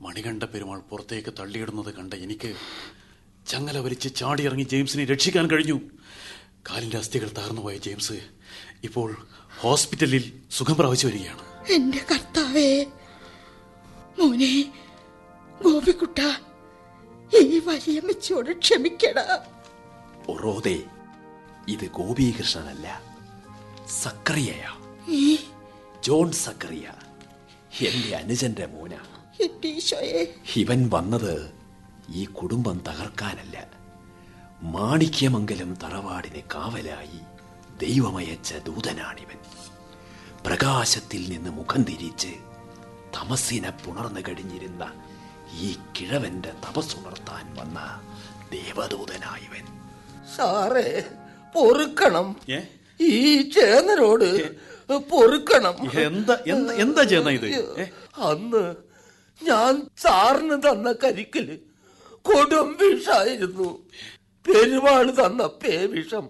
മണികണ്ഠ പെരുമാൾ പുറത്തേക്ക് തള്ളിയിടുന്നത് കണ്ട എനിക്ക് ചങ്ങല വലിച്ച് ചാടിയിറങ്ങി ജെയിംസിനെ രക്ഷിക്കാൻ കഴിഞ്ഞു. കാലിന്റെ അസ്ഥികൾ തകർന്നുപോയ ജെയിംസ് ഇപ്പോൾ ഹോസ്പിറ്റലിൽ സുഖം പ്രാപിച്ചു വരികയാണ്. എന്റെ കർത്താവേ മോനെ ഗോപിക്കുട്ട ഈ വലിയമ്മച്ചോട് ക്ഷമിക്കട. ഒറോദേ ഇത് ഗോപീകൃഷ്ണനല്ല സക്രിയയാ. ഈ ജോൺ സക്രിയ. എന്റെ അനുജന്റെ മോന. ഇവൻ വന്നത് ഈ കുടുംബം തകർക്കാനല്ല. മാണിക്യമംഗലം തറവാടിന് കാവലായി ദൈവമയച്ച ദൂതനാണിവൻ. പ്രകാശത്തിൽ നിന്ന് മുഖം തിരിച്ച് തമസിനെ പുണർന്നു കഴിഞ്ഞിരുന്ന ഈ കിഴവന്റെ തപസ്സുണർത്താൻ വന്ന ദേവദൂതനായവൻ. സാറേ പൊറുക്കണം? ഈ ചേന്നനോട് പൊറുക്കണം. എന്താ എന്താ ചെയ്യുന്ന ഇത്? അന്ന് ഞാൻ സാറിന് തന്ന കരിക്കൽ കൊടും വിഷായിരുന്നു. പെരുമാൾ തന്ന പേവിഷം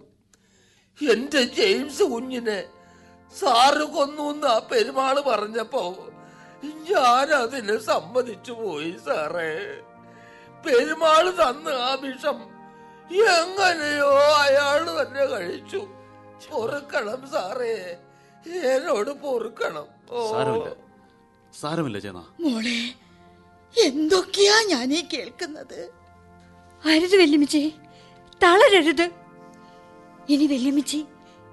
എന്റെ ജെയിംസ് കുഞ്ഞിനെ സാറ് കൊന്നു ആ പെരുമാൾ പറഞ്ഞപ്പോ ഞാൻ അതിന് സമ്മതിച്ചു പോയി സാറേ. പെരുമാൾ തന്ന ആ വിഷം എങ്ങനെയോ അയാൾ തന്നെ കഴിച്ചു. പൊറുക്കണം സാറേ. എന്നോട് പൊറുക്കണം. ഓ. സാരമില്ല. സാരമില്ല ചേന മോളെ എന്തൊക്കെയാ ഞാൻ ഈ കേൾക്കുന്നത്? അരുത് വെല്ലുമിച്ചി. തളരരുത്. ഇനി വെല്ലുമിച്ചി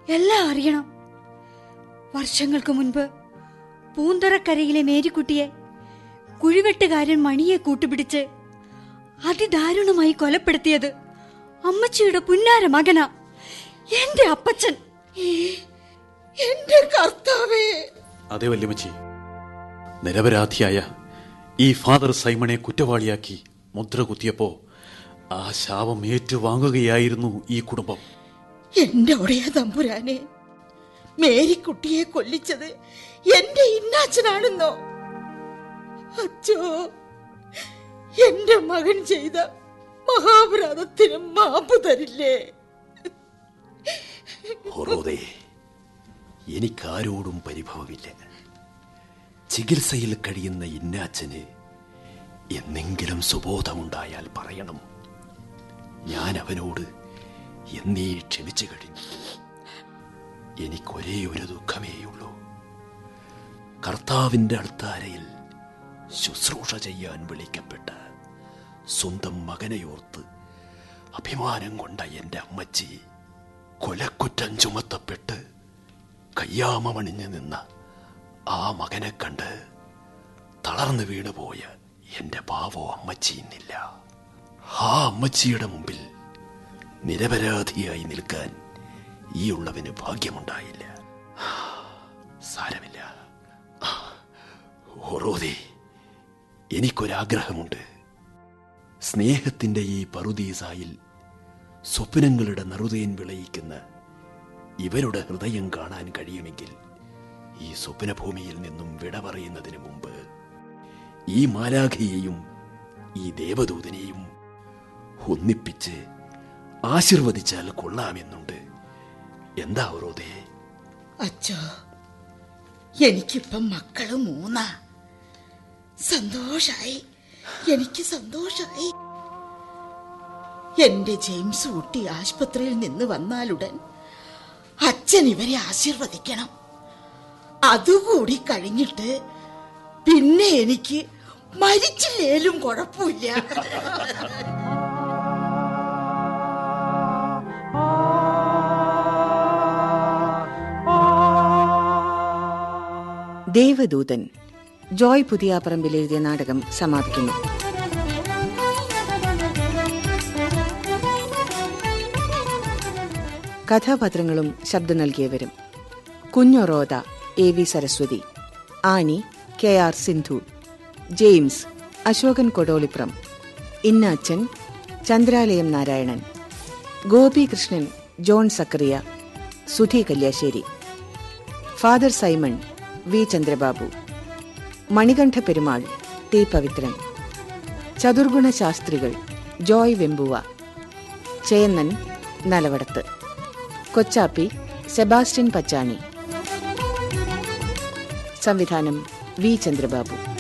എല്ലാം അറിയണം. വർഷങ്ങൾക്ക് മുൻപ് പൂന്തറക്കരയിലെ മേരിക്കുട്ടിയെ കുഴിവെട്ടുകാരൻ മണിയെ കൂട്ടുപിടിച്ച് അതിദാരുണമായി കൊലപ്പെടുത്തിയത് അമ്മച്ചിയുടെ പുന്നാര മകനാ. എന്റെ അപ്പച്ചൻ. എന്റെ കർത്താവേ. അതെ വല്യമ്മച്ചി. നിരപരാധിയായ ഈ ഫാദർ സൈമണെ കുറ്റവാളിയാക്കി മുദ്ര കുത്തിയപ്പോ ആ ശാപം ഏറ്റുവാങ്ങുകയായിരുന്നു ഈ കുടുംബം. എന്റെ ഒടയ തമ്പുരാനെ മേരിക്കുട്ടിയെ കൊല്ലിച്ചത് എന്റെ ഇന്നാച്ചനാണെന്നോ? അച്ചോ എന്റെ മകൻ ചെയ്ത മഹാപരാധത്തിന് മാപ്പ് തരില്ലേ? ഹൊറോദേ എനിക്കാരോടും പരിഭവമില്ല. ചികിത്സയിൽ കഴിയുന്ന ഇന്നാച്ചന് എന്നെങ്കിലും സുബോധമുണ്ടായാൽ പറയണം. ഞാൻ അവനോട് എന്നീ ക്ഷമിച്ചു കഴിഞ്ഞു. എനിക്കൊരേ ഒരു ദുഃഖമേയുള്ളൂ. കർത്താവിന്റെ അടുത്താരയിൽ ശുശ്രൂഷ ചെയ്യാൻ വിളിക്കപ്പെട്ട സ്വന്തം മകനെയോർത്ത് അഭിമാനം കൊണ്ട എന്റെ അമ്മച്ചി കൊലക്കുറ്റം ചുമത്തപ്പെട്ട് കയ്യാമണിഞ്ഞു നിന്ന ആ മകനെ കണ്ട് തളർന്നു വീണുപോയ എന്റെ പാവോ അമ്മച്ചി ഇന്നില്ല. ആ അമ്മച്ചിയുടെ മുമ്പിൽ നിരപരാധിയായി നിൽക്കാൻ ഈ ഉള്ളവന് ഭാഗ്യമുണ്ടായില്ല. സാരമില്ല. ഓറോദേ എനിക്കൊരാഗ്രഹമുണ്ട്. സ്നേഹത്തിന്റെ ഈ പറുദീസായിൽ സ്വപ്നങ്ങളുടെ നറുതേൻ വിളയിക്കുന്ന ഇവരുടെ ഹൃദയം കാണാൻ കഴിയുമെങ്കിൽ ഈ സ്വപ്നഭൂമിയിൽ നിന്നും വിട പറയുന്നതിന് മുമ്പ് ഈ മാലാഖിയെയും ഈ ദേവദൂതനെയും ഒന്നിപ്പിച്ച് ആശീർവദിച്ചാൽ കൊള്ളാമെന്നുണ്ട്. എന്താ ഓരോതേ അച്ഛോ എനിക്കിപ്പം മക്കൾ മൂന്നാ. സന്തോഷായി എനിക്ക് സന്തോഷായി. എന്റെ ജെയിംസ് കുട്ടി ആശുപത്രിയിൽ നിന്ന് വന്നാലുടൻ അച്ഛൻ ഇവരെ ആശീർവദിക്കണം. അതുകൂടി കഴിഞ്ഞിട്ട് പിന്നെ എനിക്ക് മരിച്ചില്ലേലും കുഴപ്പമില്ല. ദേവദൂതൻ ജോയ് പുതിയാപ്പറമ്പിൽ എഴുതിയ നാടകം സമാപിക്കുന്നു. കഥാപാത്രങ്ങളും ശബ്ദം നൽകിയവരും. Kunjoroda A V Saraswathi Annie K R Sindhu James Ashokan Kodoliprom Innachan Chandralayam Narayanan Gopikrishnan John Zachariah Sudhi Kalliasseri father Simon V Chandrababu Manikanta Perumal T Pavithran Chathurguna Sasthrikal Joy Vembuva Chennan Nalavadath. Kochappi Sebastian Pachani. സംവിധാനം V Chandrababu.